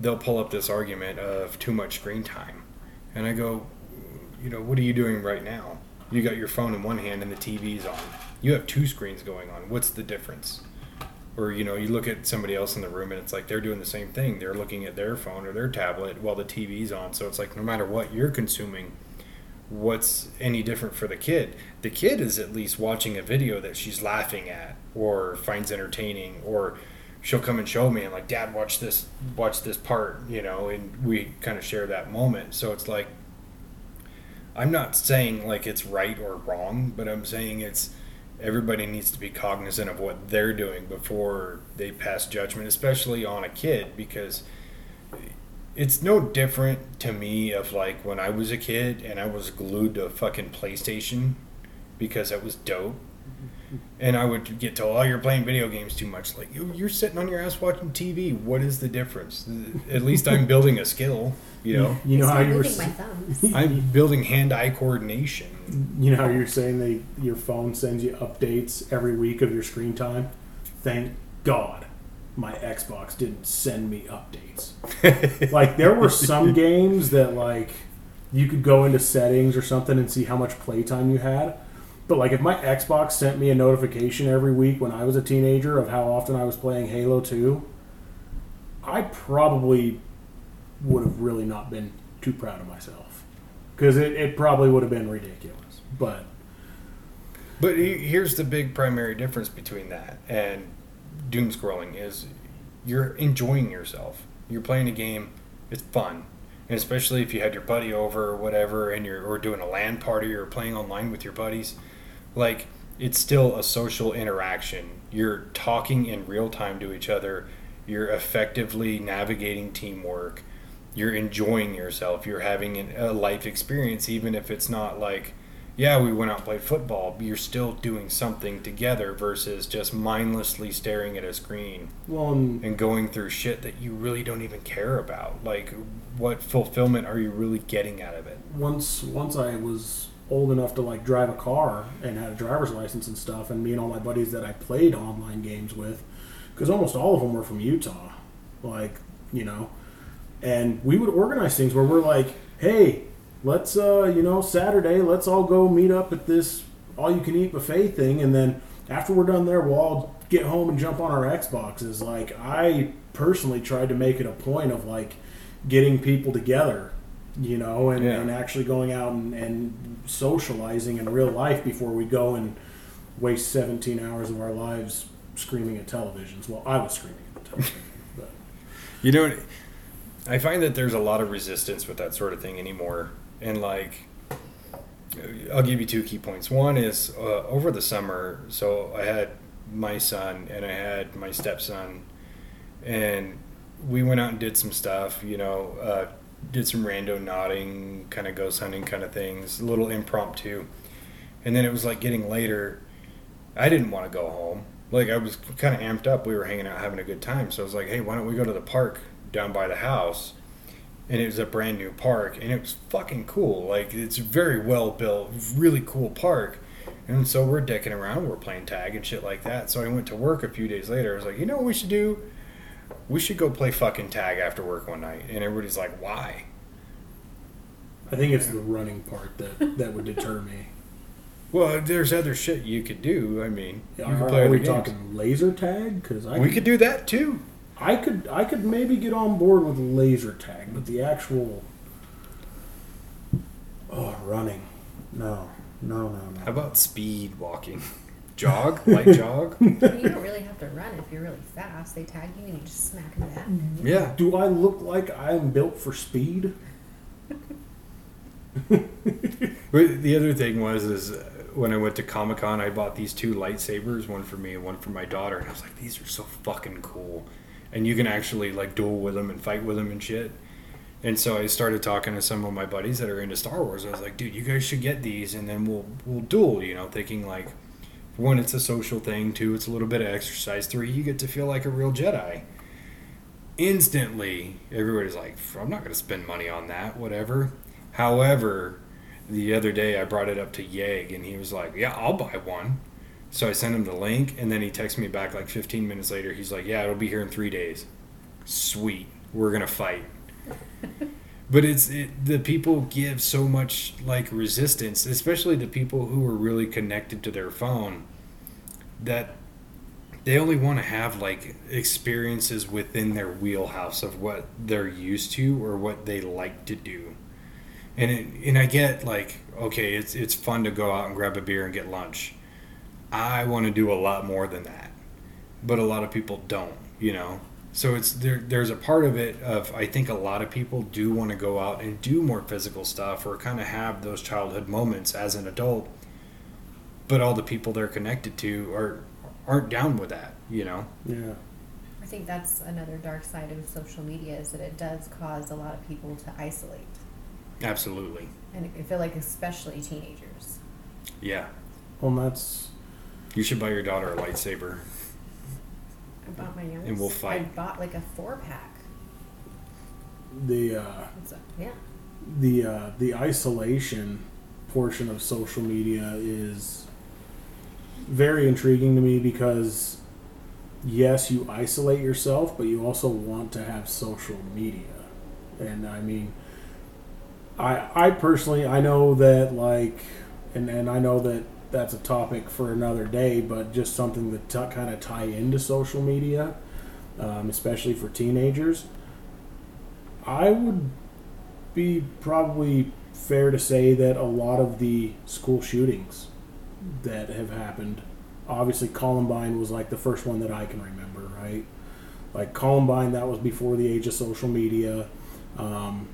they'll pull up this argument of too much screen time. And I go, you know, what are you doing right now? You got your phone in one hand and the TV's on. You have two screens going on. What's the difference? or you know you look at somebody else in the room and it's like they're doing the same thing they're looking at their phone or their tablet while the tv's on so it's like no matter what you're consuming what's any different for the kid the kid is at least watching a video that she's laughing at or finds entertaining or she'll come and show me and like dad watch this watch this part you know and we kind of share that moment so it's like i'm not saying like it's right or wrong but i'm saying it's everybody needs to be cognizant of what they're doing before they pass judgment, especially on a kid, because it's no different to me of like when I was a kid and I was glued to a fucking PlayStation because that was dope. And I would get told, "Oh, you're playing video games too much." Like you're sitting on your ass watching TV. What is the difference? At least I'm building a skill. You know. You know how you were. I'm building hand-eye coordination. You know how you're saying they your phone sends you updates every week of your screen time. Thank God, my Xbox didn't send me updates. like there were some games that like you could go into settings or something and see how much playtime you had but like if my Xbox sent me a notification every week when I was a teenager of how often I was playing Halo 2, I probably would have really not been too proud of myself. Because it, it probably would have been ridiculous. But but here's the big primary difference between that and doom scrolling is you're enjoying yourself. You're playing a game, it's fun. And especially if you had your buddy over or whatever and you're or doing a LAN party or playing online with your buddies, like it's still a social interaction. You're talking in real time to each other. You're effectively navigating teamwork. You're enjoying yourself. You're having an, a life experience, even if it's not like, yeah, we went out and played football. You're still doing something together versus just mindlessly staring at a screen well, um, and going through shit that you really don't even care about. Like, what fulfillment are you really getting out of it? Once, once I was old enough to like drive a car and had a driver's license and stuff, and me and all my buddies that I played online games with, because almost all of them were from Utah, like you know, and we would organize things where we're like, hey, let's uh, you know, Saturday, let's all go meet up at this all you can eat buffet thing, and then after we're done there, we'll all get home and jump on our Xboxes. Like I personally tried to make it a point of like getting people together, you know, and, Yeah. and actually going out and, and socializing in real life before we go and waste 17 hours of our lives screaming at televisions. Well, I was screaming at the television, but You know, I find that there's a lot of resistance with that sort of thing anymore. And like, I'll give you two key points. One is uh, over the summer, so I had my son and I had my stepson, and we went out and did some stuff, you know, uh, did some rando nodding, kind of ghost hunting kind of things, a little impromptu. And then it was like getting later. I didn't want to go home. Like I was kind of amped up. We were hanging out, having a good time. So I was like, "Hey, why don't we go to the park down by the house?" And it was a brand new park, and it was fucking cool. Like it's very well built, really cool park. And so we're dicking around, we're playing tag and shit like that. So I went to work a few days later. I was like, "You know what we should do? We should go play fucking tag after work one night." And everybody's like, "Why?" I think it's the running part that, that would deter me. Well, there's other shit you could do. I mean, you Are, could play are we games. talking laser tag? Because We could do that too. I could I could maybe get on board with laser tag, but the actual oh running, no, no, no, no. How about speed walking? Jog? Light jog? you don't really have to run if you're really fast. They tag you and you just smack them that. Yeah. Do I look like I'm built for speed? But the other thing was is uh, when I went to Comic Con, I bought these two lightsabers, one for me and one for my daughter, and I was like, these are so fucking cool, and you can actually like duel with them and fight with them and shit. And so I started talking to some of my buddies that are into Star Wars. I was like, dude, you guys should get these, and then we'll we'll duel. You know, thinking like, one, it's a social thing. Two, it's a little bit of exercise. Three, you get to feel like a real Jedi. Instantly, everybody's like, I'm not going to spend money on that. Whatever. However, the other day I brought it up to Yeg and he was like, Yeah, I'll buy one. So I sent him the link and then he texted me back like 15 minutes later. He's like, Yeah, it'll be here in three days. Sweet. We're going to fight. but it's it, the people give so much like resistance, especially the people who are really connected to their phone, that they only want to have like experiences within their wheelhouse of what they're used to or what they like to do and it, and I get like okay, it's it's fun to go out and grab a beer and get lunch. I want to do a lot more than that, but a lot of people don't, you know. So it's there. There's a part of it of I think a lot of people do want to go out and do more physical stuff or kind of have those childhood moments as an adult, but all the people they're connected to are aren't down with that, you know. Yeah, I think that's another dark side of social media is that it does cause a lot of people to isolate. Absolutely, And I feel like especially teenagers. yeah. well, that's You should buy your daughter a lightsaber. I bought my youngest. And we'll fight. I bought like a four pack. the uh, It's a, yeah. the uh, the isolation portion of social media is very intriguing to me because yes, you isolate yourself, but you also want to have social media, and I mean, I I personally I know that like, and and I know that that's a topic for another day, but just something that t- kind of tie into social media, um, especially for teenagers. I would be probably fair to say that a lot of the school shootings that have happened, obviously Columbine was like the first one that I can remember, right? Like Columbine, that was before the age of social media. Um,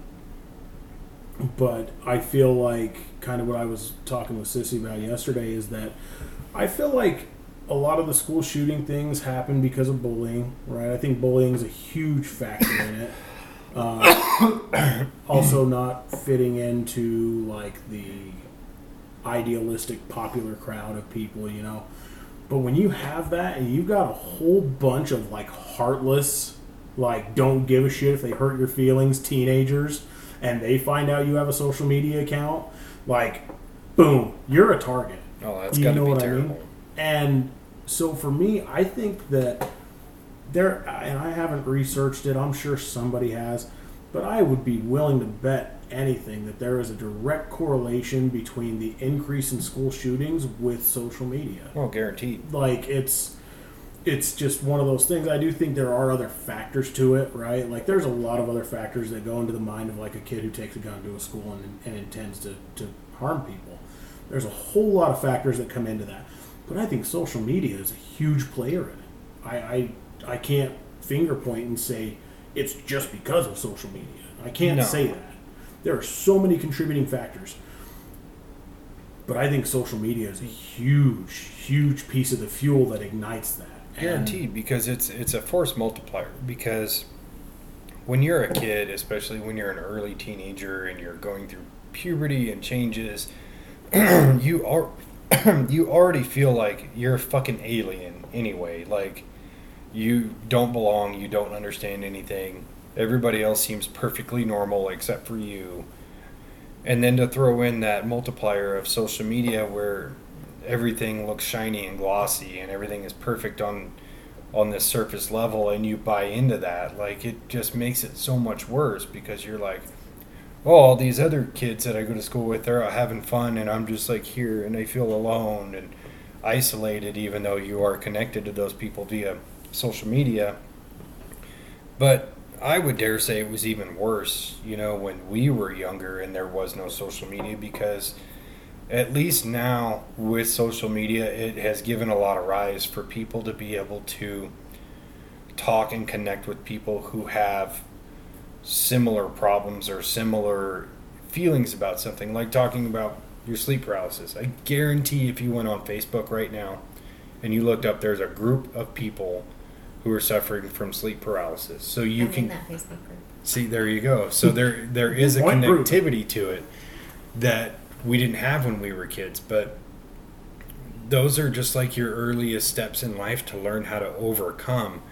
but I feel like kind of what I was talking with Sissy about yesterday is that I feel like a lot of the school shooting things happen because of bullying, right? I think bullying is a huge factor in it. Uh, also, not fitting into like the idealistic popular crowd of people, you know. But when you have that and you've got a whole bunch of like heartless, like don't give a shit if they hurt your feelings teenagers and they find out you have a social media account, like boom, you're a target. Oh, that's You got to know be what I mean? terrible. And so for me, I think that there, and I haven't researched it, I'm sure somebody has, but I would be willing to bet anything that there is a direct correlation between the increase in school shootings with social media. Well, guaranteed. Like it's it's just one of those things. I do think there are other factors to it, right? Like there's a lot of other factors that go into the mind of like a kid who takes a gun to a school and, and intends to, to harm people. There's a whole lot of factors that come into that. But I think social media is a huge player in it. I, I, I can't finger point and say it's just because of social media. I can't No. say that. There are so many contributing factors. But I think social media is a huge, huge piece of the fuel that ignites that. And- Guaranteed, because it's it's a force multiplier. Because when you're a kid, especially when you're an early teenager and you're going through puberty and changes, you are you already feel like you're a fucking alien anyway. Like you don't belong, you don't understand anything. Everybody else seems perfectly normal except for you. And then to throw in that multiplier of social media where everything looks shiny and glossy and everything is perfect on on this surface level and you buy into that like it just makes it so much worse because you're like oh all these other kids that i go to school with they're having fun and i'm just like here and i feel alone and isolated even though you are connected to those people via social media but i would dare say it was even worse you know when we were younger and there was no social media because at least now with social media, it has given a lot of rise for people to be able to talk and connect with people who have similar problems or similar feelings about something, like talking about your sleep paralysis. I guarantee if you went on Facebook right now and you looked up, there's a group of people who are suffering from sleep paralysis. So you I'm can in that Facebook group. See, there you go. So there there is a Point proven. connectivity to it that we didn't have when we were kids, but those are just like your earliest steps in life to learn how to overcome.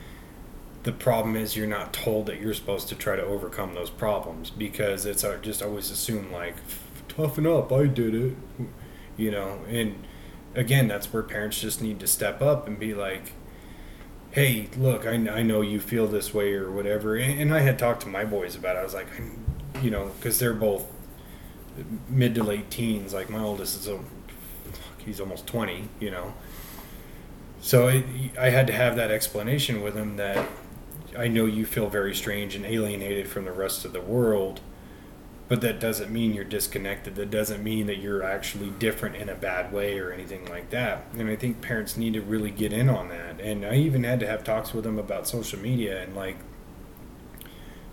The problem is you're not told that you're supposed to try to overcome those problems because it's uh, just always assumed like toughen up, I did it. You know, and again, that's where parents just need to step up and be like, hey, look, I, I know you feel this way or whatever. And, I had talked to my boys about it. I was like, you know, because they're both mid to late teens. Like my oldest is a, he's almost 20, you know. So I, I had to have that explanation with him that I know you feel very strange and alienated from the rest of the world, but that doesn't mean you're disconnected. That doesn't mean that you're actually different in a bad way or anything like that. And I think parents need to really get in on that. And I even had to have talks with them about social media and like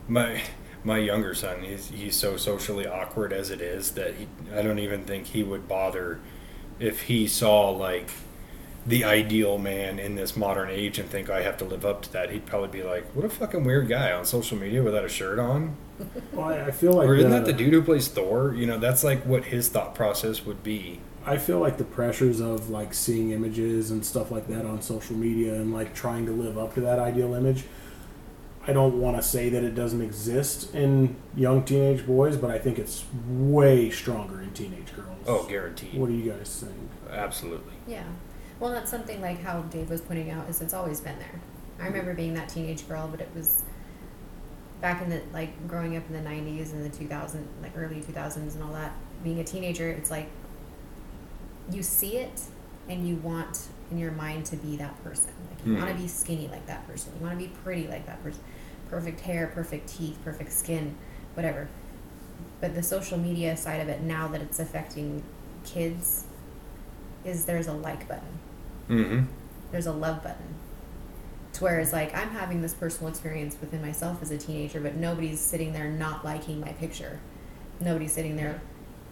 my my younger son he's he's so socially awkward as it is that he I don't even think he would bother if he saw like the ideal man in this modern age and think I have to live up to that, he'd probably be like, "What a fucking weird guy on social media without a shirt on." Well, I I feel like or isn't that the dude who plays Thor? You know, that's like what his thought process would be. I feel like the pressures of like seeing images and stuff like that on social media and like trying to live up to that ideal image. I don't want to say that it doesn't exist in young teenage boys, but I think it's way stronger in teenage girls. Oh, guaranteed. What do you guys think? Absolutely. Yeah. Well, that's something like how Dave was pointing out is it's always been there. I remember being that teenage girl, but it was back in the like growing up in the 90s and the 2000 like early 2000s and all that. Being a teenager, it's like you see it and you want in your mind to be that person. Like you want Mhm. to be skinny like that person. You want to be pretty like that person. Perfect hair, perfect teeth, perfect skin, whatever. But the social media side of it now that it's affecting kids is there's a like button. Mm-hmm. There's a love button. To where it's like I'm having this personal experience within myself as a teenager, but nobody's sitting there not liking my picture. Nobody's sitting there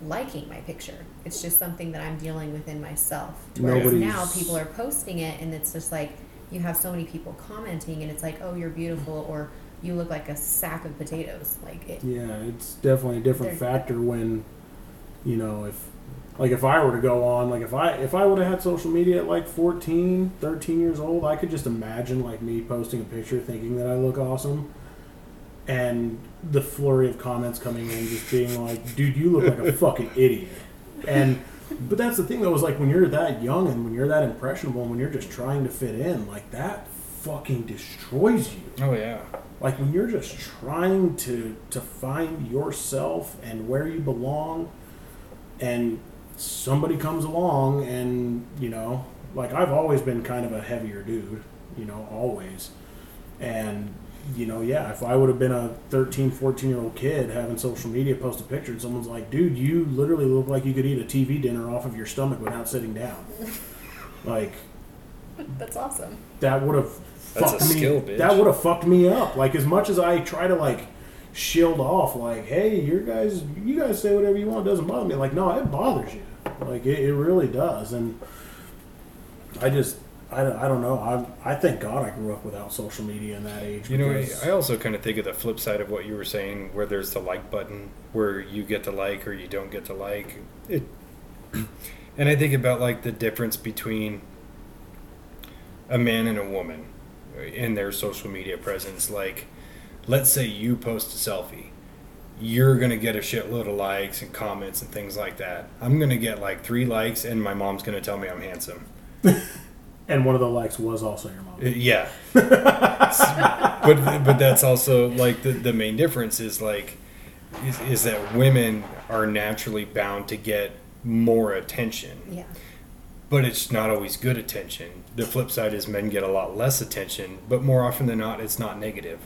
liking my picture. It's just something that I'm dealing with in myself. Whereas Nobody's- now people are posting it and it's just like you have so many people commenting and it's like, Oh, you're beautiful or you look like a sack of potatoes. Like it Yeah, it's definitely a different factor when, you know, if like if I were to go on, like if I if I would have had social media at like 14, 13 years old, I could just imagine like me posting a picture thinking that I look awesome and the flurry of comments coming in just being like, "Dude, you look like a fucking idiot." And but that's the thing though is like when you're that young and when you're that impressionable and when you're just trying to fit in, like that fucking destroys you Oh yeah. like when you're just trying to to find yourself and where you belong and somebody comes along and you know like i've always been kind of a heavier dude you know, always. And, you know, yeah, if I would have been a 13, 14 year old kid having social media post a picture and someone's like, dude, you literally look like you could eat a TV dinner off of your stomach without sitting down. like, That's awesome. that would have That's fucked a me. skill, bitch. That would have fucked me up. Like as much as I try to like shield off, like, hey, your guys, you guys say whatever you want, it doesn't bother me. Like, no, it bothers you. Like it, it really does. And I just, I, don't- I don't know. I I thank God I grew up without social media in that age. You know, I, I also kind of think of the flip side of what you were saying, where there's the like button, where you get to like or you don't get to like it. And I think about like the difference between a man and a woman in their social media presence. Like, let's say you post a selfie, you're gonna get a shitload of likes and comments and things like that. I'm gonna get like three likes, and my mom's gonna tell me I'm handsome. and one of the likes was also your mom. Uh, Yeah. but but that's also like the, the main difference is like is, is that women are naturally bound to get more attention. Yeah. But it's not always good attention. The flip side is men get a lot less attention, but more often than not it's not negative.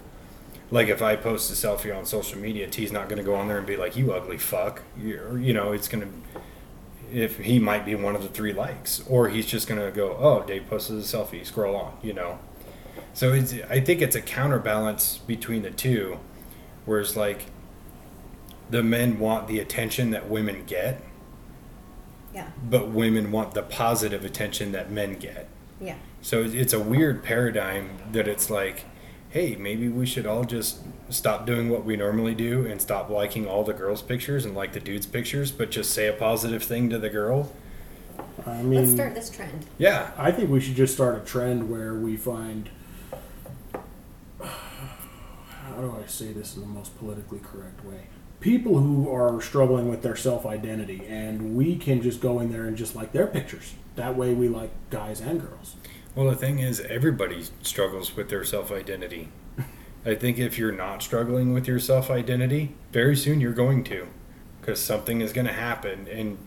Like if I post a selfie on social media, T's not going to go on there and be like, "You ugly fuck," you you know. It's going to, if he might be one of the three likes, or he's just going to go, "Oh, Dave posted a selfie." Scroll on, you know. So it's, I think it's a counterbalance between the two, whereas like the men want the attention that women get, Yeah. but women want the positive attention that men get. Yeah. So it's a weird paradigm that it's like, hey, maybe we should all just stop doing what we normally do and stop liking all the girls' pictures and like the dudes' pictures, but just say a positive thing to the girl. I mean, Let's start this trend. Yeah. I think we should just start a trend where we find. How do I say this in the most politically correct way? People who are struggling with their self identity, and we can just go in there and just like their pictures. That way, we like guys and girls. Well, the thing is, everybody struggles with their self identity. I think if you're not struggling with your self identity, very soon you're going to, because something is going to happen, and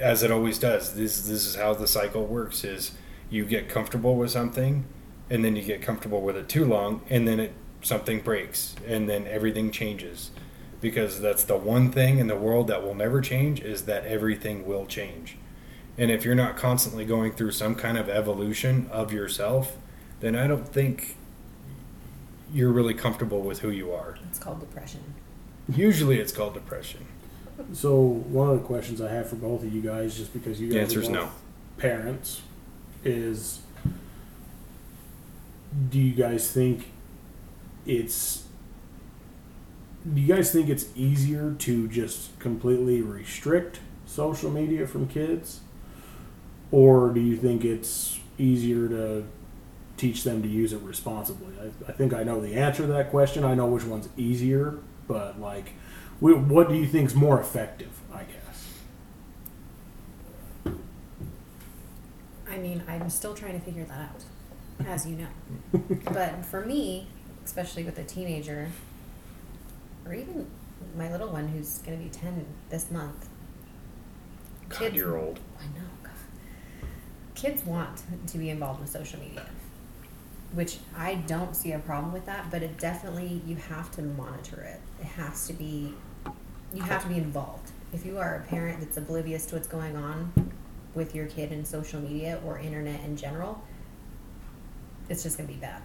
as it always does, this this is how the cycle works: is you get comfortable with something, and then you get comfortable with it too long, and then it something breaks, and then everything changes, because that's the one thing in the world that will never change is that everything will change. And if you're not constantly going through some kind of evolution of yourself, then I don't think you're really comfortable with who you are. It's called depression. Usually it's called depression. So, one of the questions I have for both of you guys, just because you The guys answer are is both no. parents, is do you guys think it's do you guys think it's easier to just completely restrict social media from kids or do you think it's easier to teach them to use it responsibly i, I think i know the answer to that question i know which one's easier but like wh- what do you think's more effective i guess I mean, I'm still trying to figure that out, as you know. but for me, especially with a teenager, or even my little one who's going to be 10 this month, God, Kids- you're old. I know, God. Kids want to be involved with social media, which I don't see a problem with that, but it definitely, you have to monitor it. It has to be, you have to be involved. If you are a parent that's oblivious to what's going on with your kid in social media or internet in general, it's just going to be bad.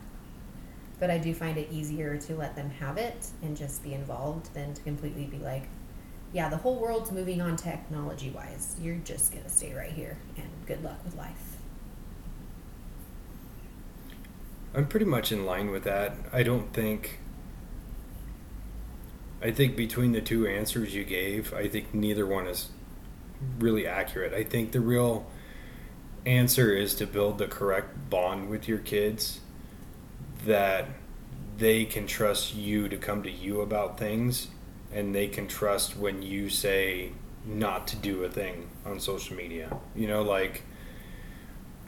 But I do find it easier to let them have it and just be involved than to completely be like, yeah, the whole world's moving on technology wise. You're just going to stay right here and good luck with life. I'm pretty much in line with that. I don't think. I think between the two answers you gave, I think neither one is really accurate. I think the real answer is to build the correct bond with your kids that they can trust you to come to you about things and they can trust when you say not to do a thing on social media. You know, like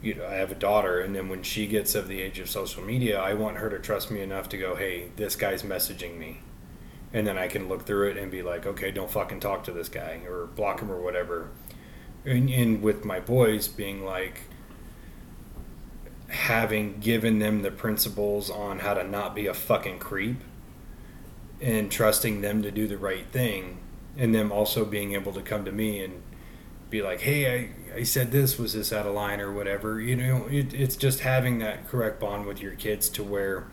you know, I have a daughter, and then when she gets of the age of social media, I want her to trust me enough to go, "Hey, this guy's messaging me," and then I can look through it and be like, "Okay, don't fucking talk to this guy or block him or whatever." And, and with my boys being like, having given them the principles on how to not be a fucking creep and trusting them to do the right thing and them also being able to come to me and be like hey i, I said this was this out of line or whatever? You know it, it's just having that correct bond with your kids to where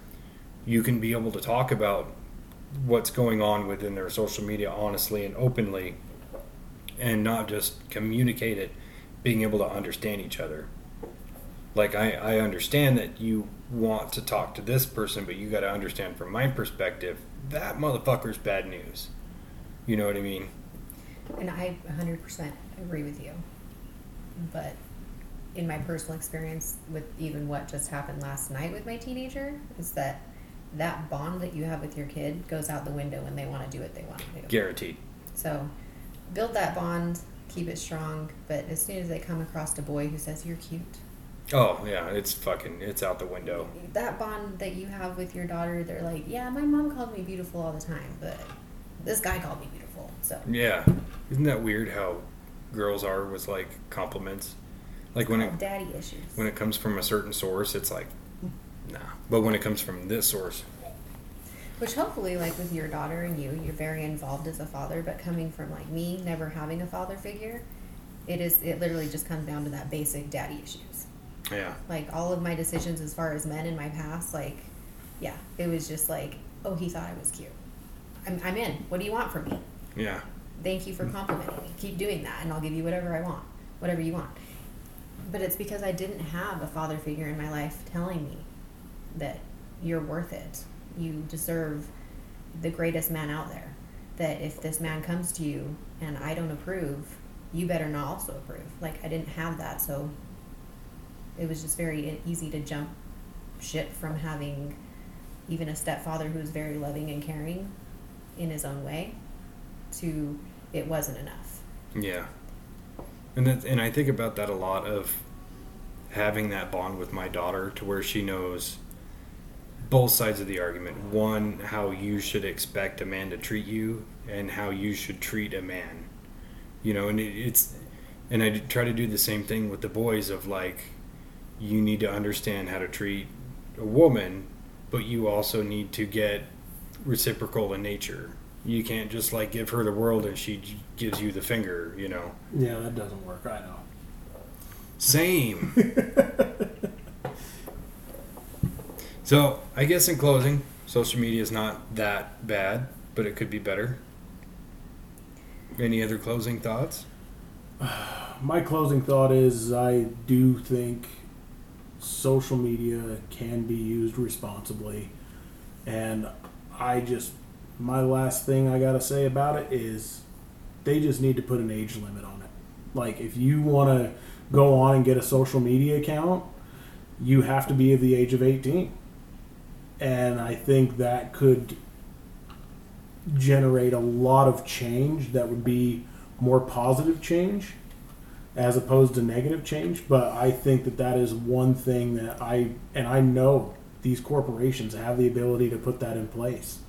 you can be able to talk about what's going on within their social media honestly and openly and not just communicate it being able to understand each other. Like I, I understand that you want to talk to this person but you got to understand from my perspective that motherfucker's bad news you know what i mean And I 100% agree with you. But in my personal experience with even what just happened last night with my teenager, is that that bond that you have with your kid goes out the window when they want to do what they want to do. guaranteed So build that bond, keep it strong. But as soon as they come across a boy who says, You're cute, oh yeah it's fucking it's out the window that bond that you have with your daughter, they're like, Yeah, my mom called me beautiful all the time, but this guy called me beautiful. So yeah isn't that weird how girls are with like compliments like when it daddy issues. when it comes from a certain source it's like nah but when it comes from this source Which hopefully, like with your daughter and you, you're very involved as a father. But coming from like me, never having a father figure, it is it literally just comes down to that basic daddy issues. yeah Like all of my decisions as far as men in my past, like yeah, it was just like, oh, he thought I was cute. I'm, I'm in. What do you want from me? yeah Thank you for complimenting me. Keep doing that, and I'll give you whatever I want, whatever you want. But it's because I didn't have a father figure in my life telling me that you're worth it. You deserve the greatest man out there. That if this man comes to you and I don't approve, you better not also approve. Like I didn't have that, so it was just very easy to jump ship from having even a stepfather who's very loving and caring in his own way to it wasn't enough. Yeah, and that, and I think about that a lot of having that bond with my daughter to where she knows both sides of the argument. One, how you should expect a man to treat you, and how you should treat a man. You know, and it, it's and I try to do the same thing with the boys of like, you need to understand how to treat a woman, but you also need to get reciprocal in nature. You can't just like give her the world and she j- gives you the finger, you know. Yeah, that doesn't work. I know. Same. so, I guess in closing, social media is not that bad, but it could be better. Any other closing thoughts? My closing thought is I do think social media can be used responsibly. And I just, my last thing I got to say about it is they just need to put an age limit on it. Like, if you want to go on and get a social media account, you have to be of the age of 18. And I think that could generate a lot of change that would be more positive change as opposed to negative change. But I think that that is one thing that I, and I know these corporations have the ability to put that in place.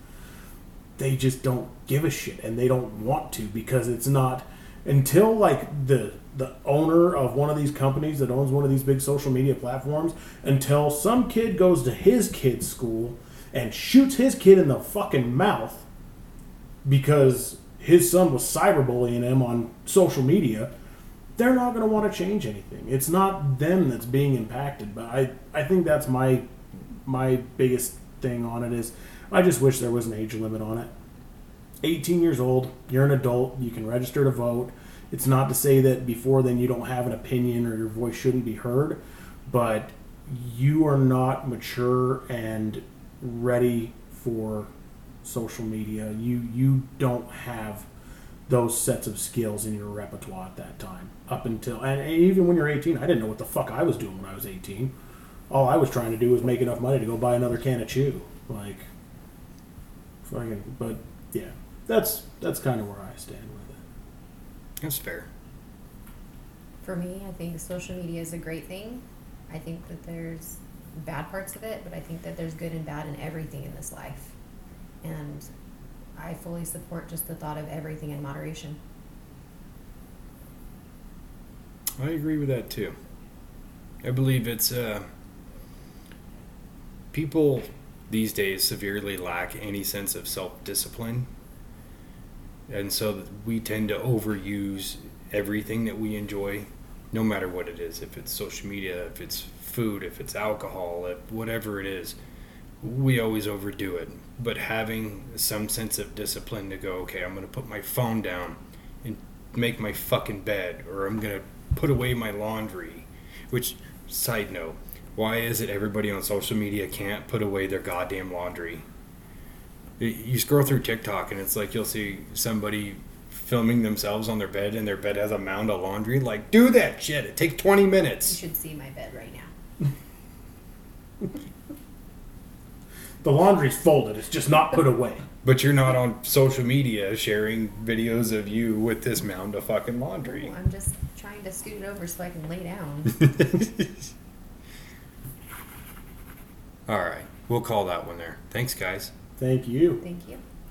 They just don't give a shit and they don't want to because it's not until like the the owner of one of these companies that owns one of these big social media platforms until some kid goes to his kid's school and shoots his kid in the fucking mouth because his son was cyberbullying him on social media, they're not going to want to change anything. It's not them that's being impacted, but I, I think that's my my biggest thing on it is I just wish there was an age limit on it. 18 years old, you're an adult, you can register to vote. It's not to say that before then you don't have an opinion or your voice shouldn't be heard, but you are not mature and ready for social media. You you don't have those sets of skills in your repertoire at that time. Up until and even when you're 18, I didn't know what the fuck I was doing when I was 18. All I was trying to do was make enough money to go buy another can of chew. Like fucking but yeah. That's that's kind of where I stand with it. That's fair. For me, I think social media is a great thing. I think that there's bad parts of it, but I think that there's good and bad in everything in this life. And I fully support just the thought of everything in moderation. I agree with that too. I believe it's uh, people these days severely lack any sense of self discipline. And so we tend to overuse everything that we enjoy, no matter what it is. If it's social media, if it's food, if it's alcohol, if whatever it is, we always overdo it. But having some sense of discipline to go, okay, I'm going to put my phone down and make my fucking bed, or I'm going to put away my laundry. Which, side note, why is it everybody on social media can't put away their goddamn laundry? You scroll through TikTok and it's like you'll see somebody filming themselves on their bed and their bed has a mound of laundry. Like, do that shit. It takes 20 minutes. You should see my bed right now. The laundry's folded. It's just not put away. But you're not on social media sharing videos of you with this mound of fucking laundry. Well, I'm just trying to scoot it over so I can lay down. All right. We'll call that one there. Thanks, guys. Thank you. Thank you.